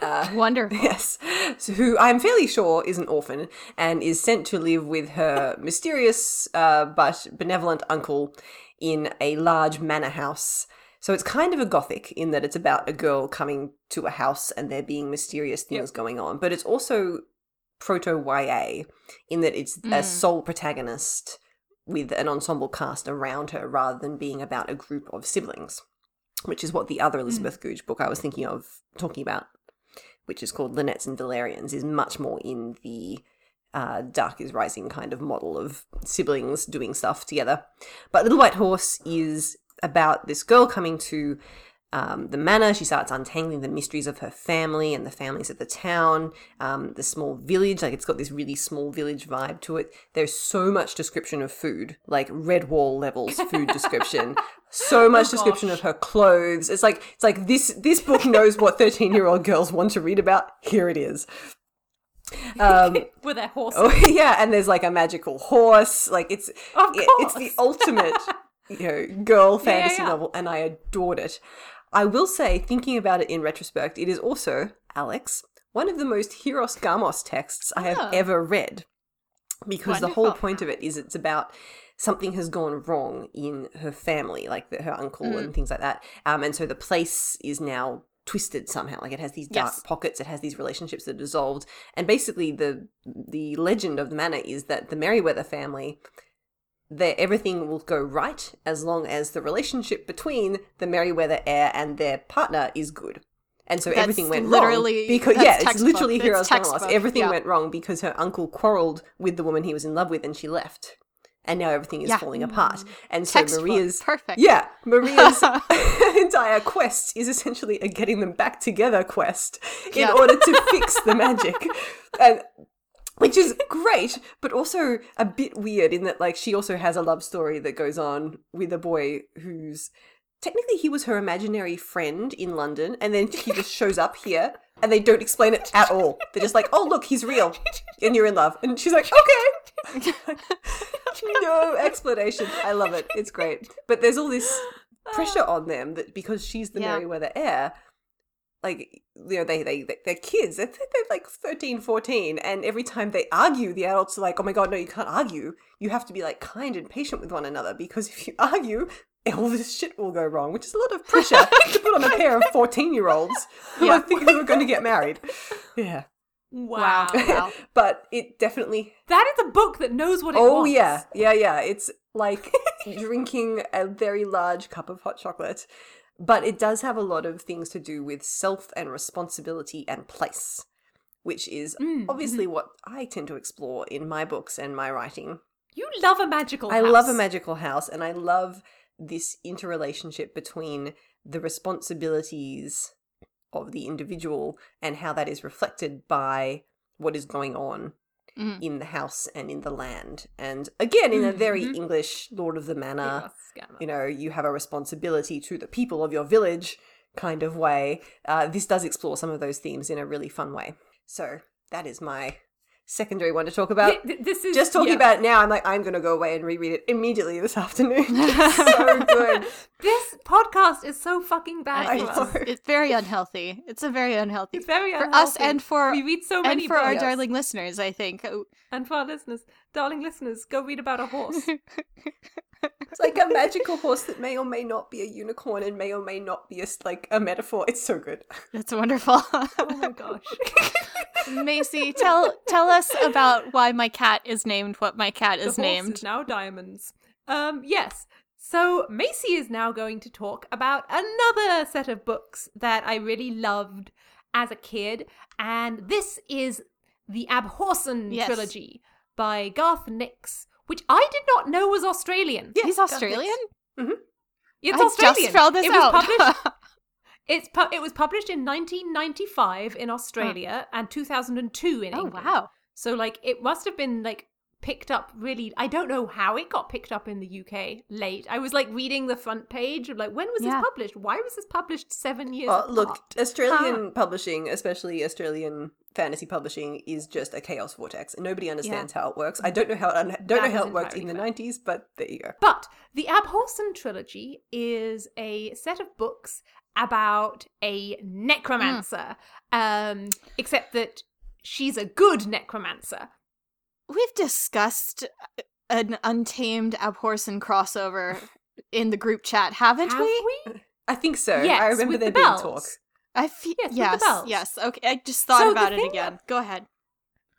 A: Uh,
B: Wonderful.
A: yes, so who I'm fairly sure is an orphan and is sent to live with her mysterious uh, but benevolent uncle in a large manor house. So it's kind of a gothic in that it's about a girl coming to a house and there being mysterious things going on, but it's also proto YA in that it's a
B: Mm.
A: sole protagonist with an ensemble cast around her rather than being about a group of siblings, which is what the other Elizabeth Goudge book I was thinking of talking about, which is called Linnets and Valerians, is much more in the uh, Dark is Rising kind of model of siblings doing stuff together. But Little White Horse is about this girl coming to um, the manor. She starts untangling the mysteries of her family and the families of the town, um, the small village. Like it's got this really small village vibe to it. There's so much description of food, like Redwall levels food description. So much description of her clothes. It's like it's like this this book knows what 13 year old girls want to read about. Here it is. Um,
C: with their horse.
A: Oh yeah, and there's like a magical horse. Like it's it- it's the ultimate, you know, girl
C: Yeah, yeah,
A: fantasy
C: yeah.
A: novel, and I adored it. I will say, thinking about it in retrospect, it is also Alex one of the most Hieros Gamos texts I have
B: Oh.
A: ever read, because the whole point of it is it's about something has gone wrong in her family, like the, her uncle
B: Mm.
A: and things like that, um, and so the place is now twisted somehow like it has these dark
B: Yes.
A: pockets it has these relationships that are dissolved and basically the the legend of the manor is that the Merryweather family that everything will go right as long as the relationship between the Merryweather heir and their partner is good. And so
B: That's
A: everything went
B: literally-
A: wrong because yeah, it's
B: textbook.
A: literally
B: It's
A: Hieros Gamos.
B: textbook,
A: Everything
B: yeah.
A: went wrong because her uncle quarreled with the woman he was in love with and she left. And now everything is
B: Yeah.
A: falling apart. And so. Maria's
B: Perfect.
A: yeah, Maria's entire quest is essentially a getting them back together quest in order to fix the magic. And which is great, but also a bit weird in that like she also has a love story that goes on with a boy who's technically he was her imaginary friend in London and then he just shows up here and they don't explain it at all. They're just like, "Oh, look, he's real." And you're in love. And she's like, "Okay." no explanation. I love it. It's great. But there's all this pressure on them that because she's the
B: Yeah.
A: Merryweather heir, like you know, they they they- they're kids. They're, they're like 13, 14, and every time they argue, the adults are like, "Oh my god, no, you can't argue. You have to be like kind and patient with one another because if you argue." All this shit will go wrong, which is a lot of pressure to put on a pair of fourteen-year-olds who
B: Yeah.
A: are thinking who are going to get married. Yeah,
C: Wow.
B: Wow.
A: but it definitely
C: that is a book that knows what it
A: Oh
C: wants.
A: yeah, yeah, yeah. It's like drinking a very large cup of hot chocolate, but it does have a lot of things to do with self and responsibility and place, which is
C: Mm,
A: obviously what I tend to explore in my books and my writing.
C: You love a magical
A: I
C: house.
A: love a magical house, and I love this interrelationship between the responsibilities of the individual and how that is reflected by what is going on
B: Mhm.
A: in the house and in the land. And again, in a very
C: Mhm.
A: English Lord of the Manor,
C: Yes,
A: you know, you have a responsibility to the people of your village kind of way. Uh, this does explore some of those themes in a really fun way. So that is my secondary one to talk about.
C: Th- th- this is
A: Just talking
C: yeah.
A: about it now, I'm like, I'm going to go away and reread it immediately this afternoon. It's so good.
C: this podcast is so fucking bad
A: I
C: for
B: it's,
A: know.
B: it's very unhealthy. It's a very unhealthy
C: It's very unhealthy.
B: for us and for
C: we read so many
B: and
C: many
B: for our darling listeners. I think.
C: And for our listeners, darling listeners, go read about a horse.
A: It's like a magical horse that may or may not be a unicorn and may or may not be a, like a metaphor. It's so good.
B: That's wonderful.
C: oh my gosh.
B: Macy, tell tell us about why my cat is named what my cat is named.
C: is now diamonds. Um, yes. So Macy is now going to talk about another set of books that I really loved as a kid, and this is the Abhorsen
B: Yes.
C: trilogy by Garth Nix, which I did not know was Australian.
A: Yeah,
B: He's Australian? Mm-hmm.
C: It's
B: I
C: Australian.
B: just found this
C: it was
B: out.
C: published. It's pu- it was published in 1995 in Australia and 2002 in
B: oh,
C: England.
B: wow.
C: So like it must have been like picked up really I don't know how it got picked up in the UK late. I was like reading the front page of like when was
B: Yeah.
C: this published? Why was this published 7 years
A: Well, look,
C: apart?
A: Australian publishing, especially Australian fantasy publishing, is just a chaos vortex, and nobody understands how it works. I don't know how it un- don't
C: That
A: know how
C: is
A: it worked in the
C: entirely
A: nineties, but there you go.
C: But the Abhorsen trilogy is a set of books about a necromancer. Um except that she's a good necromancer.
B: We've discussed an untamed Abhorsen crossover in the group chat, haven't
C: Have
B: we?
C: we?
A: I think so.
C: Yes,
A: I remember
C: with
A: there
C: the
A: being
C: bells.
A: talk.
B: I feel
C: Yes,
B: yes, yes. Okay, I just thought
C: So
B: about it
C: thing-
B: again. Go ahead.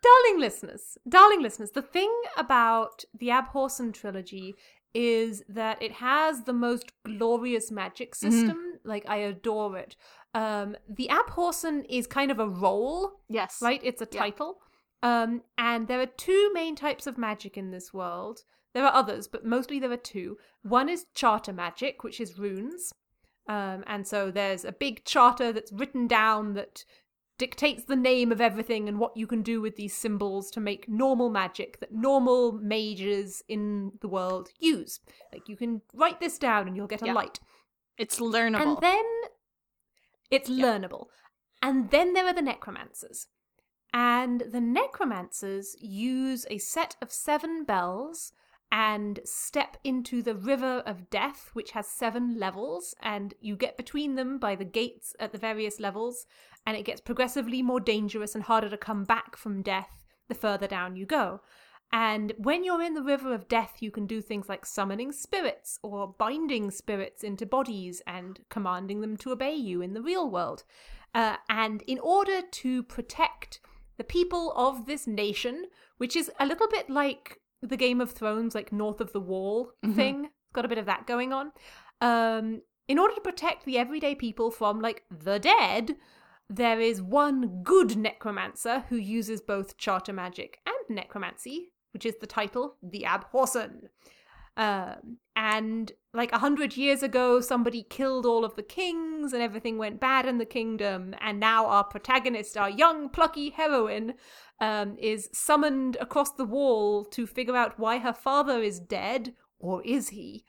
C: Darling listeners, darling listeners, the thing about the Abhorsen trilogy is that it has the most glorious magic system. Like I adore it. Um, the Abhorsen is kind of a role,
B: Yes.
C: right? It's a
B: Yeah.
C: title. Um, and there are two main types of magic in this world. There are others, but mostly there are two. One is charter magic, which is runes. Um, and so there's a big charter that's written down that dictates the name of everything and what you can do with these symbols to make normal magic that normal mages in the world use. Like you can write this down and you'll get a
B: Yeah.
C: light.
B: It's learnable.
C: And then it's learnable. And then there are the necromancers. And the necromancers use a set of seven bells and step into the river of death, which has seven levels, and you get between them by the gates at the various levels, and it gets progressively more dangerous and harder to come back from death the further down you go. And when you're in the river of death, you can do things like summoning spirits or binding spirits into bodies and commanding them to obey you in the real world. Uh, and in order to protect the people of this nation, which is a little bit like the Game of Thrones, like North of the Wall
B: Mhm.
C: thing, it's got a bit of that going on. Um, in order to protect the everyday people from like the dead, there is one good necromancer who uses both charter magic and necromancy, which is the title, the Abhorsen. Um, and like a hundred years ago, somebody killed all of the kings and everything went bad in the kingdom. And now our protagonist, our young, plucky heroine, um, is summoned across the wall to figure out why her father is dead, or is he?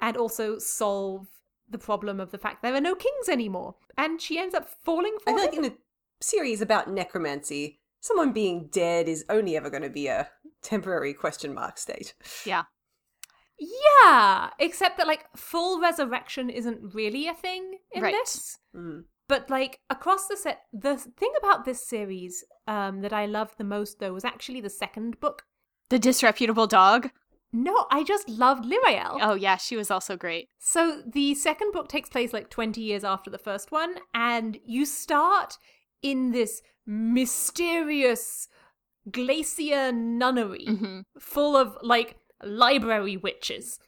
C: And also solve the problem of the fact there are no kings anymore. And she ends up falling for
A: I feel
C: him.
A: like in a series about necromancy, someone being dead is only ever going to be a temporary question mark state.
B: yeah.
C: Yeah, except that like full resurrection isn't really a thing in
B: Right.
C: this.
A: Mm.
C: But like across the set, the thing about this series um, that I loved the most though was actually the second book.
B: The disreputable dog.
C: No, I just loved Lirael.
B: Oh yeah, she was also great.
C: So the second book takes place like 20 years after the first one, and you start in this mysterious glacier nunnery
B: Mhm.
C: full of like library witches.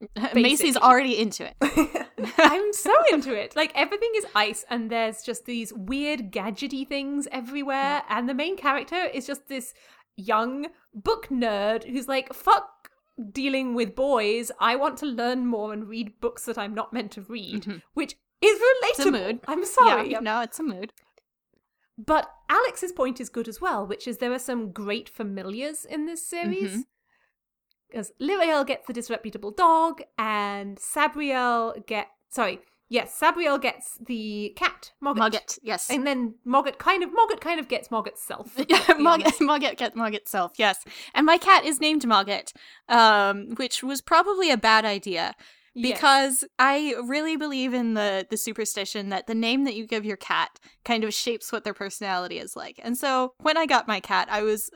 B: Macy's already into it.
C: I'm so into it. Like everything is ice, and there's just these weird gadgety things everywhere. And the main character is just this young book nerd who's like, "Fuck dealing with boys. I want to learn more and read books that I'm not meant to read,"
B: Mhm.
C: which is relatable.
B: It's a mood.
C: I'm sorry,
B: Yeah, no, it's a mood.
C: but Alex's point is good as well, which is there are some great familiars in this series.
B: Mhm.
C: Because Lirael gets the disreputable dog, and Sabriel get sorry, yes, Sabriel gets the cat Mogget.
B: Mogget, yes.
C: and then Mogget kind of Mogget kind of gets Mogget's self.
B: Mogget. Mogget get Mogget self, yes. And my cat is named Mogget, um, which was probably a bad idea
C: Yes.
B: because I really believe in the the superstition that the name that you give your cat kind of shapes what their personality is like. And so when I got my cat, I was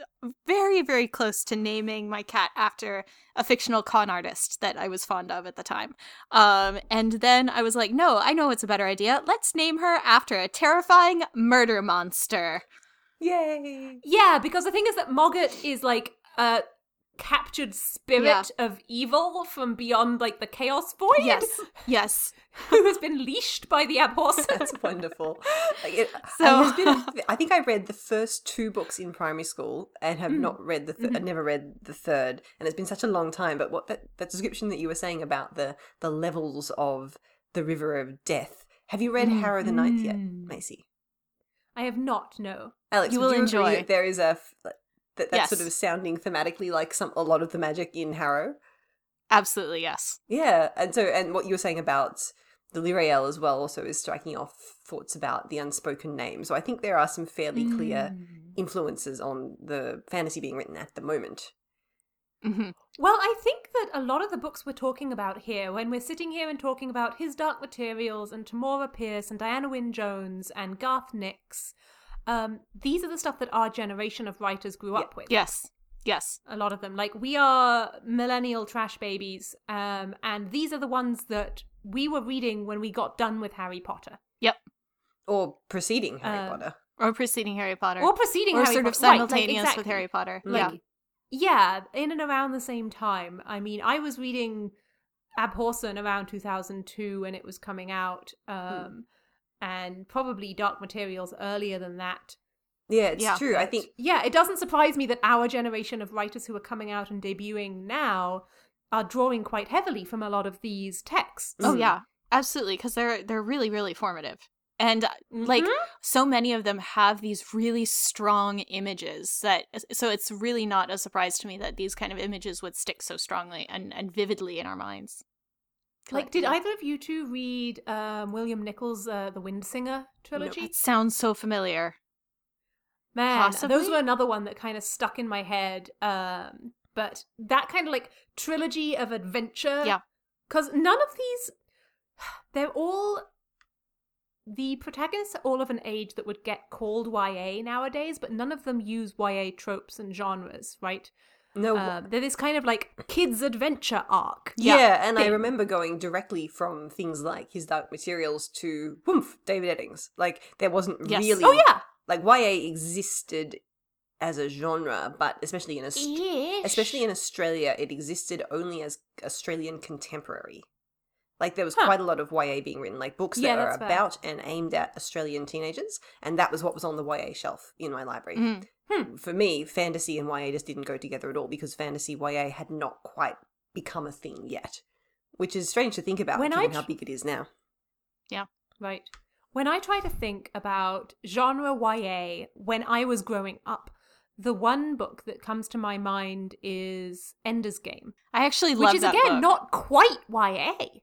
B: very very close to naming my cat after a fictional con artist that I was fond of at the time. Um, and then I was like, no, I know it's a better idea. Let's name her after a terrifying murder monster.
A: Yay!
C: yeah, because the thing is that Mogget is like uh captured spirit
B: Yeah.
C: of evil from beyond like the chaos void
B: Yes. Yes.
C: who has been leashed by the abhorsen
A: That's wonderful. Like it,
B: So-
A: been, I think I read the first two books in primary school and have
C: Mm.
A: not read the. Th- I never read the third, and it's been such a long time. But what that, that description that you were saying about the the levels of the river of death. Have you read Harrow the Ninth yet,
C: Mm.
A: Macy?
C: i have not no
A: Alex,
B: You will
A: you
B: enjoy.
A: there is a that that's sort of sounding thematically like some a lot of the magic in Harrow.
B: Absolutely yes.
A: Yeah, and so and what you were saying about the Lirael as well also is striking off thoughts about the unspoken name. So I think there are some fairly clear
C: Mm.
A: influences on the fantasy being written at the moment.
B: hmm
C: Well, I think that a lot of the books we're talking about here, when we're sitting here and talking about His Dark Materials and Tamora Pierce and Diana Wynne Jones and Garth Nix, um, these are the stuff that our generation of writers grew up with.
B: Yes. Yes.
C: A lot of them. Like, we are millennial trash babies, um, and these are the ones that we were reading when we got done with Harry Potter. Yep.
A: Or preceding Harry
C: Um,
A: Potter.
B: Or preceding Harry Potter.
C: Or preceding
B: Or
C: Harry
B: sort of
C: Potter. Right, like,
B: simultaneous with. Harry Potter.
C: Like,
B: yeah.
C: yeah, in and around the same time. I mean, I was reading Abhorsen around 2002 when it was coming out, um, and probably Dark Materials earlier than that.
A: Yeah, it's
B: yeah,
A: true. I think
C: yeah, it doesn't surprise me that our generation of writers who are coming out and debuting now are drawing quite heavily from a lot of these texts.
B: Oh
A: Mm.
B: yeah. Absolutely, because they're they're really really formative, and uh, like
C: Mhm.
B: so many of them have these really strong images that. So it's really not a surprise to me that these kind of images would stick so strongly and and vividly in our minds.
C: Like, did either of you two read um, William Nichols' uh, The Windsinger trilogy?
B: It sounds so familiar.
C: Man,
B: Possibly?
C: those were another one that kind of stuck in my head. Um, but that kind of like trilogy of adventure.
B: Yeah.
C: Because none of these, they're all, the protagonists are all of an age that would get called YA nowadays, but none of them use YA tropes and genres, right?
A: No.
C: Um, they're this kind of like kids' adventure arc.
A: yeah,
B: yeah,
A: and I remember going directly from things like his Dark Materials to Woomph, David Eddings. Like there wasn't
B: Yes.
A: really
C: Oh, yeah.
A: like YA existed as a genre, but especially in Aust- especially in Australia, it existed only as Australian contemporary. Like there was
C: Huh.
A: quite a lot of YA being written, like books
C: Yeah,
A: that are
C: that's fair.
A: about and aimed at Australian teenagers, and that was what was on the YA shelf in my library.
B: Mhm.
A: For me, fantasy and YA just didn't go together at all because fantasy YA had not quite become a thing yet, which is strange to think about
C: When
A: given
C: I
A: how big it is now.
C: Yeah, right. When I try to think about genre YA when I was growing up, the one book that comes to my mind is Ender's Game,
B: I actually love
C: which
B: love
C: is
B: that
C: again
B: book.
C: not quite YA.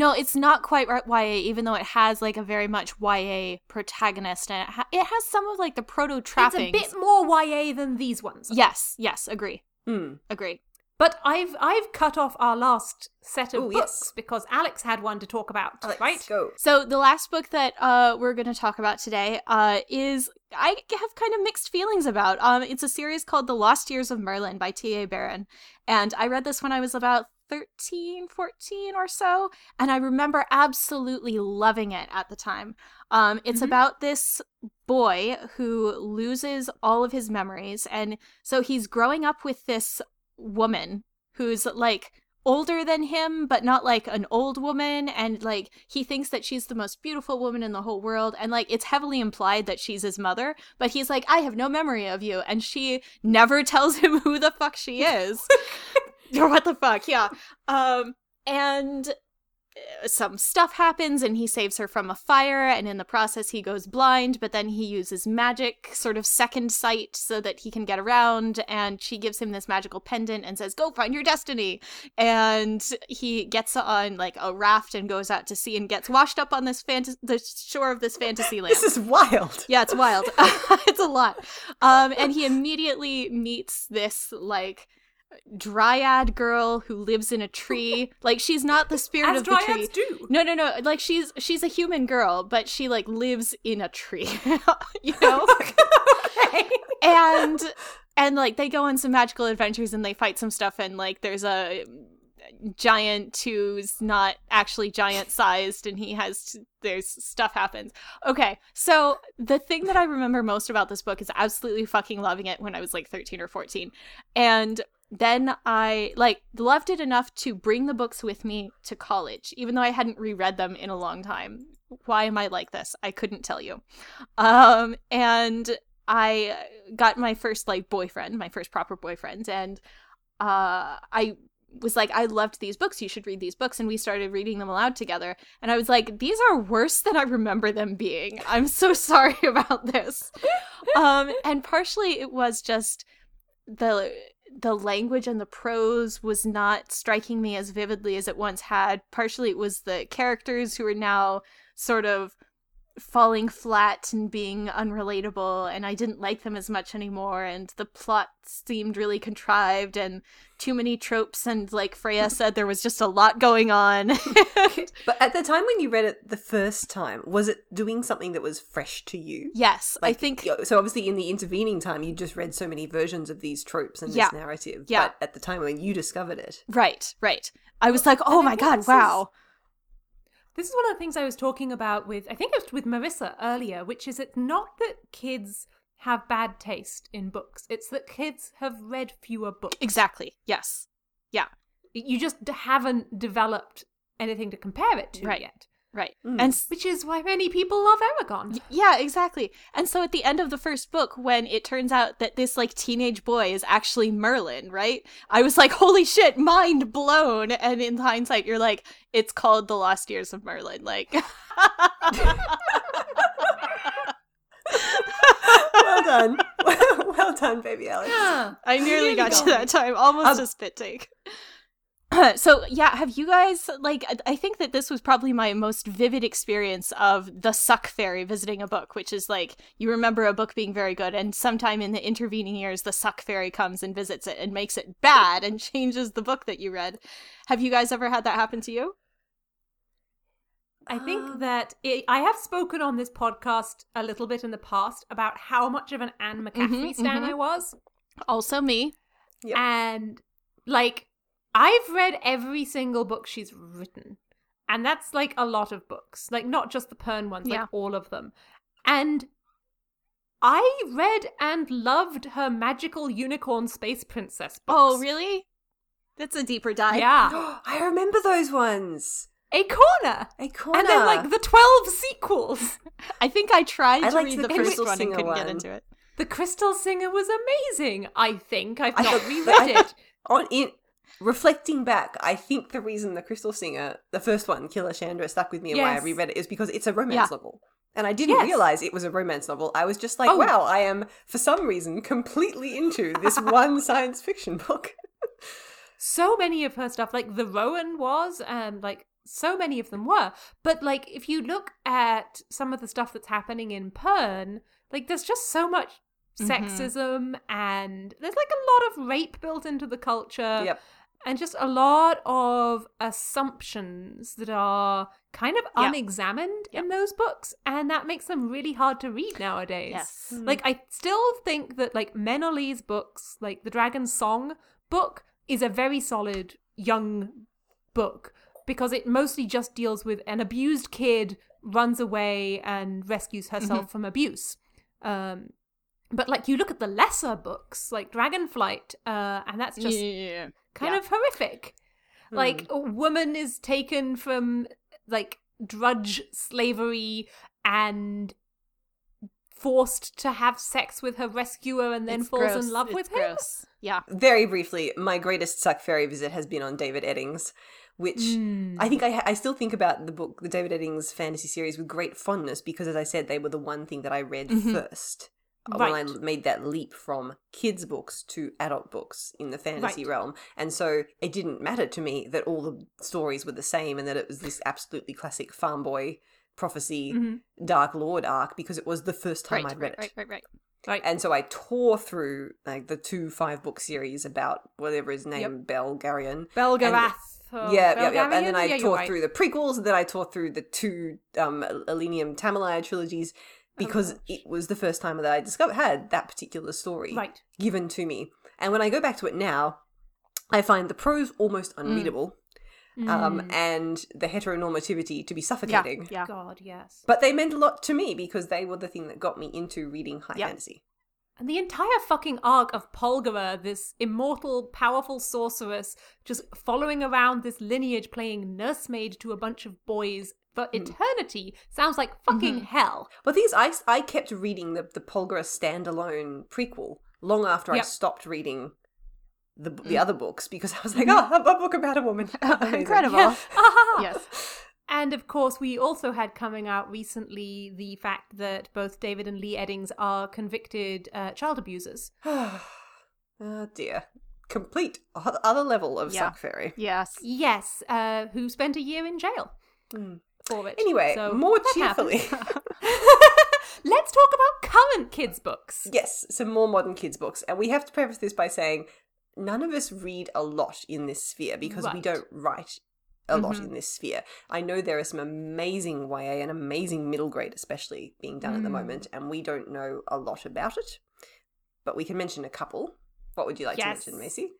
B: No, it's not quite right YA, even though it has like a very much YA protagonist, and it, ha- it has some of like the proto trappings.
C: It's a bit more YA than these ones.
B: Yes, yes, agree,
A: Hmm.
B: agree.
C: But I've I've cut off our last set of
A: Ooh,
C: books
A: yes.
C: because Alex had one to talk about,
A: Alex,
C: right?
A: go.
B: So the last book that uh, we're going to talk about today uh, is I have kind of mixed feelings about. Um, it's a series called The Lost Years of Merlin by T.A. Barron, and I read this when I was about 13, 14 or so, and I remember absolutely loving it at the time. Um, it's
C: Mhm.
B: about this boy who loses all of his memories, and so he's growing up with this woman who's like older than him, but not like an old woman. And like he thinks that she's the most beautiful woman in the whole world. And like it's heavily implied that she's his mother, but he's like, I have no memory of you. And she never tells him who the fuck she is. what the fuck, yeah. Um, and uh, some stuff happens and he saves her from a fire and in the process he goes blind but then he uses magic sort of second sight so that he can get around and she gives him this magical pendant and says go find your destiny and he gets on like a raft and goes out to sea and gets washed up on this fant- the shore of this fantasy land
A: This is wild.
B: yeah, it's wild. it's a lot. Um, and he immediately meets this like dryad girl who lives in a tree. Like she's not the spirit
C: As
B: of the tree.
C: do.
B: No, no, no. Like she's she's a human girl, but she like lives in a tree. you know?
C: okay.
B: and and like they go on some magical adventures and they fight some stuff and like there's a giant who's not actually giant sized and he has there's stuff happens okay so the thing that i remember most about this book is absolutely fucking loving it when i was like 13 or 14 and then I like loved it enough to bring the books with me to college, even though I hadn't reread them in a long time. Why am I like this? I couldn't tell you. Um, and I got my first like boyfriend, my first proper boyfriend, and uh, I was like, I loved these books. You should read these books. And we started reading them aloud together. And I was like, these are worse than I remember them being. I'm so sorry about this. um, and partially it was just the the language and the prose was not striking me as vividly as it once had. Partially it was the characters who are now sort of falling flat and being unrelatable and I didn't like them as much anymore and the plot seemed really contrived and too many tropes and like Freya said there was just a lot going on.
A: but at the time when you read it the first time, was it doing something that was fresh to you?
B: yes,
A: Like,
B: I think
A: so obviously in the intervening time you just read so many versions of these tropes and
B: Yeah.
A: this narrative.
B: Yeah.
A: But at the time when you discovered it.
B: right, right. I was like, "Oh my god,
C: this is-
B: wow."
C: This is one of the things I was talking about with, I think it was with Marissa earlier, which is it's not that kids have bad taste in books, it's that kids have read fewer books.
B: Exactly. Yes. Yeah.
C: You just haven't developed anything to compare it to
B: Right.
C: yet.
B: Right.
A: Mm.
B: And
C: Which is why many people love
B: Eragon. Yeah, exactly. And so at the end of the first book, when it turns out that this like teenage boy is actually Merlin, right? I was like, holy shit, mind blown. And in hindsight, you're like, it's called The Lost Years of Merlin. Like,
A: well done. well done, baby Alex.
C: Yeah.
B: I nearly got you that time. Almost
A: Um,
B: a spit take. so yeah, have you guys like? I- I think that this was probably my most vivid experience of the suck fairy visiting a book, which is like you remember a book being very good, and sometime in the intervening years, the suck fairy comes and visits it and makes it bad and changes the book that you read. Have you guys ever had that happen to you?
C: I think
A: Um,
C: that it, I have spoken on this podcast a little bit in the past about how much of an Anne McCaffrey
B: Mhm,
C: stan
B: mhm.
C: I was.
B: Also me.
A: Yep.
C: And like I've read every single book she's written. And that's like a lot of books. Like not just the Pern ones,
B: Yeah.
C: like all of them. And I read and loved her magical unicorn space princess books.
B: Oh really? That's a deeper dive.
C: Yeah.
A: I remember those ones.
C: Acorna.
A: A corner.
C: And then like the 12 sequels.
B: I think I tried
A: I
B: to read
A: the
B: the, first one and
A: Singer
B: couldn't get
A: one.
B: into it.
C: The Crystal Singer was amazing. I think I've not reread it.
A: on in reflecting back, I think the reason the Crystal Singer, the first one, Killashandra, stuck with me and why I
C: Yes.
A: reread it is because it's a romance
B: Yeah.
A: novel. And I didn't
C: Yes.
A: realize it was a romance novel. I was just like,
C: Oh.
A: wow, I am for some reason completely into this one science fiction book.
C: so many of her stuff like the rowan was and like so many of them were but like if you look at some of the stuff that's happening in pern like there's just so much
B: Mhm.
C: sexism and there's like a lot of rape built into the culture
A: yep.
C: And just a lot of assumptions that are kind of
B: Yeah.
C: unexamined in those books and that makes them really hard to read nowadays.
B: Yes.
C: like i still think that like menolly's books like the dragon's song book is a very solid young book because it mostly just deals with an abused kid runs away and rescues herself from abuse. Um but like you look at the lesser books like dragonflight uh and that's just
B: yeah.
C: kind
B: Yeah.
C: of horrific. Like a woman is taken from like drudge slavery and forced to have sex with her rescuer and then
B: It's
C: falls
B: gross.
C: in love
B: It's
C: with him.
B: Yeah.
A: Very briefly, my greatest Suck Fairy visit has been on David Eddings, which
C: Mm.
A: I think I, I still think about the book, the David Eddings fantasy series, with great fondness because, as I said, they were the one thing that I read
B: Mhm.
A: first uh, when I made that leap from kids' books to adult books in the fantasy
C: Right.
A: realm. And so it didn't matter to me that all the stories were the same and that it was this absolutely classic farm boy prophecy
C: Mhm.
A: Dark Lord arc because it was the first time
B: Right,
A: I'd read
B: right,
A: it.
B: right, right, right.
C: Right.
A: And so I tore through like the two five book series about whatever his name, Belgariad.
C: Belgarath. or
A: yeah, yeah, yeah. And then I
C: Yeah,
A: tore
C: right.
A: through the prequels, and then I tore through the two um Elenium Tamuli trilogies because
C: gosh.
A: it was the first time that I discovered had that particular story
C: Right.
A: given to me. And when I go back to it now, I find the prose almost unreadable, um,
C: Mm.
A: and the heteronormativity to be suffocating.
B: Yeah.
C: God, yes.
A: But they meant a lot to me because they were the thing that got me into reading high
B: Yeah.
A: fantasy.
C: And the entire fucking arc of Polgara, this immortal, powerful sorceress, just following around this lineage, playing nursemaid to a bunch of boys for hmm. eternity, sounds like mm-hmm. fucking hell.
A: But these, I I kept reading the the Polgara standalone prequel long after I stopped reading the the mm. other books because I was like, mm-hmm. oh, a book about a woman,
B: Incredible. Yes.
C: And of course, we also had coming out recently the fact that both David and Leigh Eddings are convicted uh, child abusers.
A: oh dear, complete other level of
B: Yeah.
A: suck fairy.
B: Yes.
C: Yes, uh, who spent a year in jail hmm. For it.
A: Anyway,
C: So
A: more cheerfully.
C: Let's talk about current kids' books.
A: Yes, some more modern kids' books. And we have to preface this by saying none of us read a lot in this sphere because we don't write a lot
B: Mhm.
A: in this sphere. I know there are some amazing YA and amazing middle grade, especially, being done at the
C: Mm.
A: moment, and we don't know a lot about it. But we can mention a couple. What would you like
C: Yes.
A: to mention, Macy?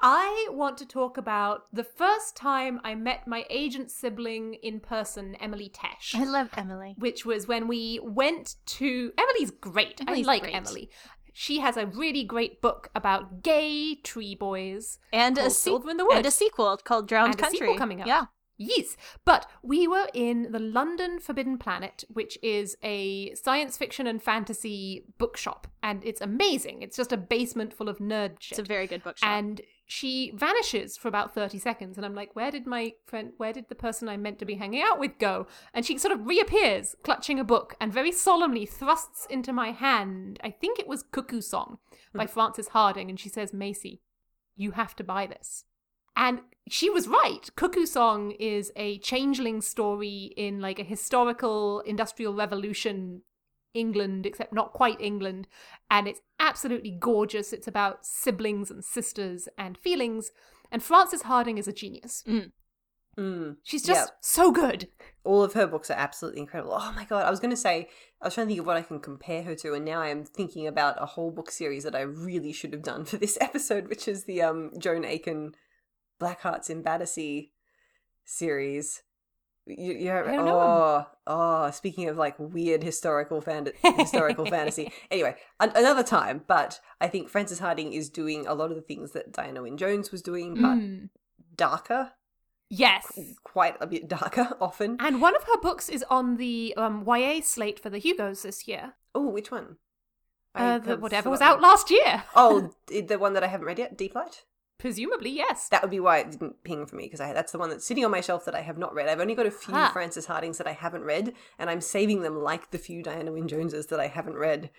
C: I want to talk about the first time I met my agent sibling in person, Emily Tesh.
B: I love Emily.
C: which was when we went to Emily's great.
B: Emily's
C: I like
B: great.
C: Emily. She has a really great book about gay tree boys.
B: And a,
C: Called
B: se-
C: in the
B: and a sequel called Drowned
C: And a
B: Country.
C: sequel coming up.
B: Yeah.
C: Yes, but we were in the London Forbidden Planet, which is a science fiction and fantasy bookshop, and it's amazing. It's just a basement full of nerd shit.
B: It's a very good bookshop.
C: and she vanishes for about 30 seconds and i'm like where did my friend where did the person i meant to be hanging out with go? And she sort of reappears clutching a book and very solemnly thrusts into my hand i think it was cuckoo song hmm. by frances hardinge and she says macy you have to buy this. And she was right. Cuckoo Song is a changeling story in like a historical industrial revolution England, except not quite England. And it's absolutely gorgeous. It's about siblings and sisters and feelings. And Frances Hardinge is a genius.
A: Mm.
C: She's just
A: Yeah.
C: so good.
A: all of her books are absolutely incredible. Oh my god, I was going to say, I was trying to think of what I can compare her to, and now I am thinking about a whole book series that I really should have done for this episode, which is the um, Joan Aiken Black Hearts in Battersea series. You, you
C: I don't know 'em.
A: oh, oh, speaking of like weird historical fan- historical fantasy. Anyway, an- another time, but I think Frances Hardinge is doing a lot of the things that Diana Wynne Jones was doing, but
C: Mm.
A: darker,
C: Yes.
A: quite a bit darker often.
C: And one of her books is on the um, YA slate for the Hugos this year.
A: Oh, which one?
C: Uh, the, whatever was out last year.
A: Oh, the one that I haven't read yet, Deep Light.
C: Presumably, yes.
A: That would be why it didn't ping for me because that's the one that's sitting on my shelf that I have not read. I've only got a few
C: Ah.
A: Frances Hardinges that I haven't read, and I'm saving them like the few Diana Wynne Joneses that I haven't read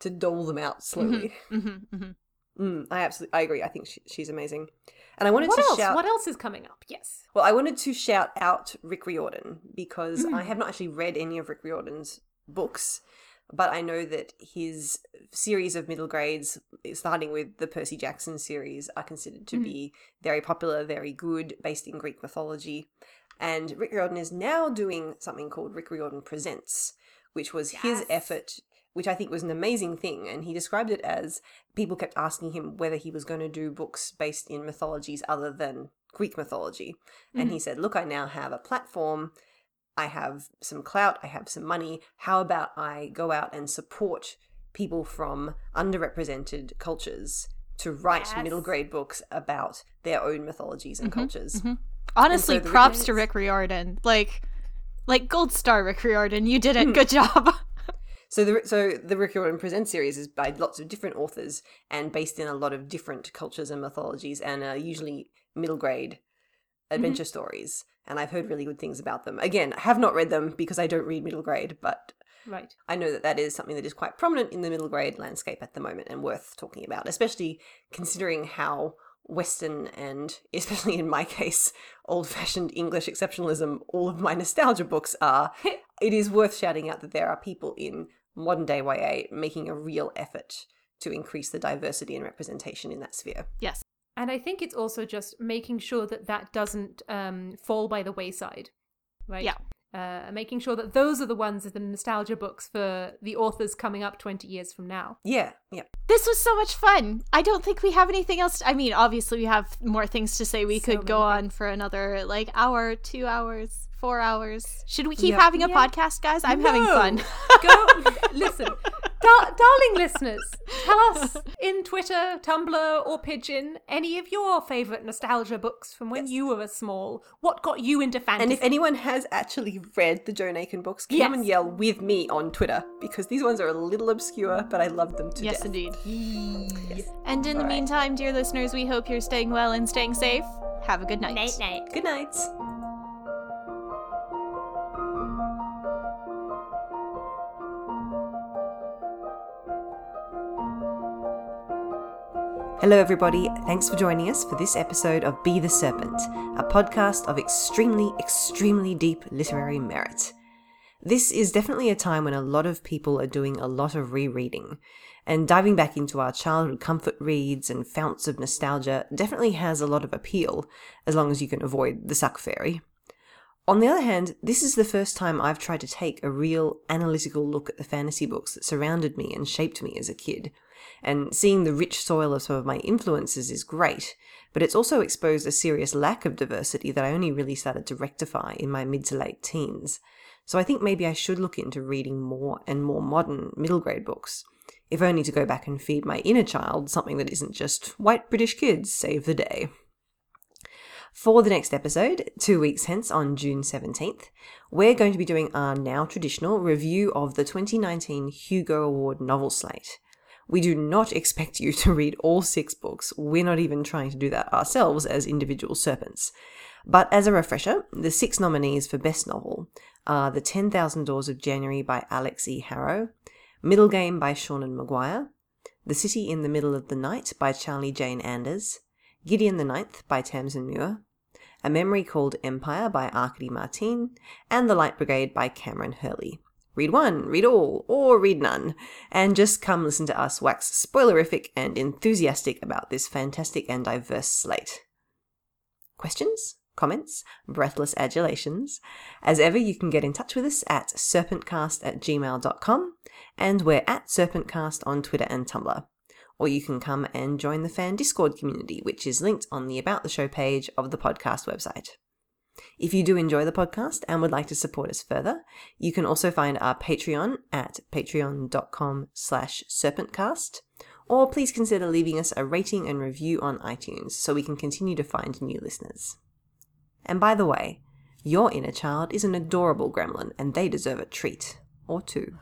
A: to dole them out slowly.
B: Mm-hmm, mm-hmm.
A: Mm, I absolutely, I agree. I think she, she's amazing, and I wanted
C: What
A: to
C: else?
A: shout.
C: What else is coming up? Yes.
A: Well, I wanted to shout out Rick Riordan because
C: Mm.
A: I have not actually read any of Rick Riordan's books, but I know that his series of middle grades, starting with the Percy Jackson series, are considered to
C: Mm.
A: be very popular, very good, based in Greek mythology. And Rick Riordan is now doing something called Rick Riordan Presents, which was his effort, which I think was an amazing thing. And he described it as people kept asking him whether he was going to do books based in mythologies other than Greek mythology. And he said, Look, I now have a platform. I have some clout. I have some money. How about I go out and support people from underrepresented cultures to write
C: Yes.
A: middle grade books about their own mythologies and mm-hmm, cultures? Mm-hmm.
B: Honestly,
A: the
B: props
A: Rick
B: to Rick Riordan. Like, like gold star Rick Riordan. You did it.
A: Hmm.
B: Good job.
A: So the so the Rick Riordan Presents series is by lots of different authors and based in a lot of different cultures and mythologies and are usually middle grade Mm-hmm. adventure stories. And I've heard really good things about them. Again, I have not read them because I don't read middle grade, but
C: Right.
A: I know that that is something that is quite prominent in the middle grade landscape at the moment and worth talking about, especially considering how Western and, especially in my case, old fashioned English exceptionalism, all of my nostalgia books are. it is worth shouting out that there are people in modern day YA making a real effort to increase the diversity and representation in that sphere.
B: yes.
C: And I think it's also just making sure that that doesn't um, fall by the wayside, right?
B: Yeah.
C: Uh, making sure that those are the ones that the nostalgia books for the authors coming up 20 years from now.
A: Yeah, yeah.
B: This was so much fun. I don't think we have anything else. I mean, obviously, we have more things to say. We
C: So
B: could go
C: many
B: on for another like hour, two hours, four hours. Should we keep
A: Yep.
B: having a
C: Yeah.
B: podcast, guys? I'm having fun.
C: Go listen. Dar- darling listeners, tell us in Twitter, Tumblr, or Pigeon any of your favourite nostalgia books from when you were small. What got you into fantasy?
A: And if anyone has actually read the Joan Aiken books, come
C: Yes.
A: and yell with me on Twitter because these ones are a little obscure, but I love them to
B: Yes,
A: death.
B: indeed.
A: Yes.
B: And in the
A: All right.
B: meantime, dear listeners, we hope you're staying well and staying safe. Have a good night.
C: night night.
A: Good night. Hello, everybody. Thanks for joining us for this episode of Be the Serpent, a podcast of extremely, extremely deep literary merit. This is definitely a time when a lot of people are doing a lot of rereading, and diving back into our childhood comfort reads and founts of nostalgia definitely has a lot of appeal, as long as you can avoid the suck fairy. On the other hand, this is the first time I've tried to take a real analytical look at the fantasy books that surrounded me and shaped me as a kid. And seeing the rich soil of some of my influences is great, but it's also exposed a serious lack of diversity that I only really started to rectify in my mid to late teens. So I think maybe I should look into reading more and more modern middle grade books, if only to go back and feed my inner child something that isn't just white British kids save the day. For the next episode, two weeks hence on June 17th, we're going to be doing our now traditional review of the 2019 Hugo Award novel slate. We do not expect you to read all six books, we're not even trying to do that ourselves as individual serpents. But as a refresher, the six nominees for Best Novel are The 10,000 Doors of January by Alix E. Harrow, Middle Game by Seanan McGuire, The City in the Middle of the Night by Charlie Jane Anders, Gideon the Ninth by Tamsyn Muir, A Memory Called Empire by Arkady Martine, and The Light Brigade by Kameron Hurley. Read one, read all, or read none, and just come listen to us wax spoilerific and enthusiastic about this fantastic and diverse slate. Questions? Comments? Breathless adulations? As ever, you can get in touch with us at serpentcast at gmail.com, and we're at serpentcast on Twitter and Tumblr or you can come and join the fan Discord community, which is linked on the About the Show page of the podcast website. If you do enjoy the podcast and would like to support us further, you can also find our Patreon at patreon.com slash serpentcast, or please consider leaving us a rating and review on iTunes so we can continue to find new listeners. And by the way, your inner child is an adorable gremlin and they deserve a treat or two.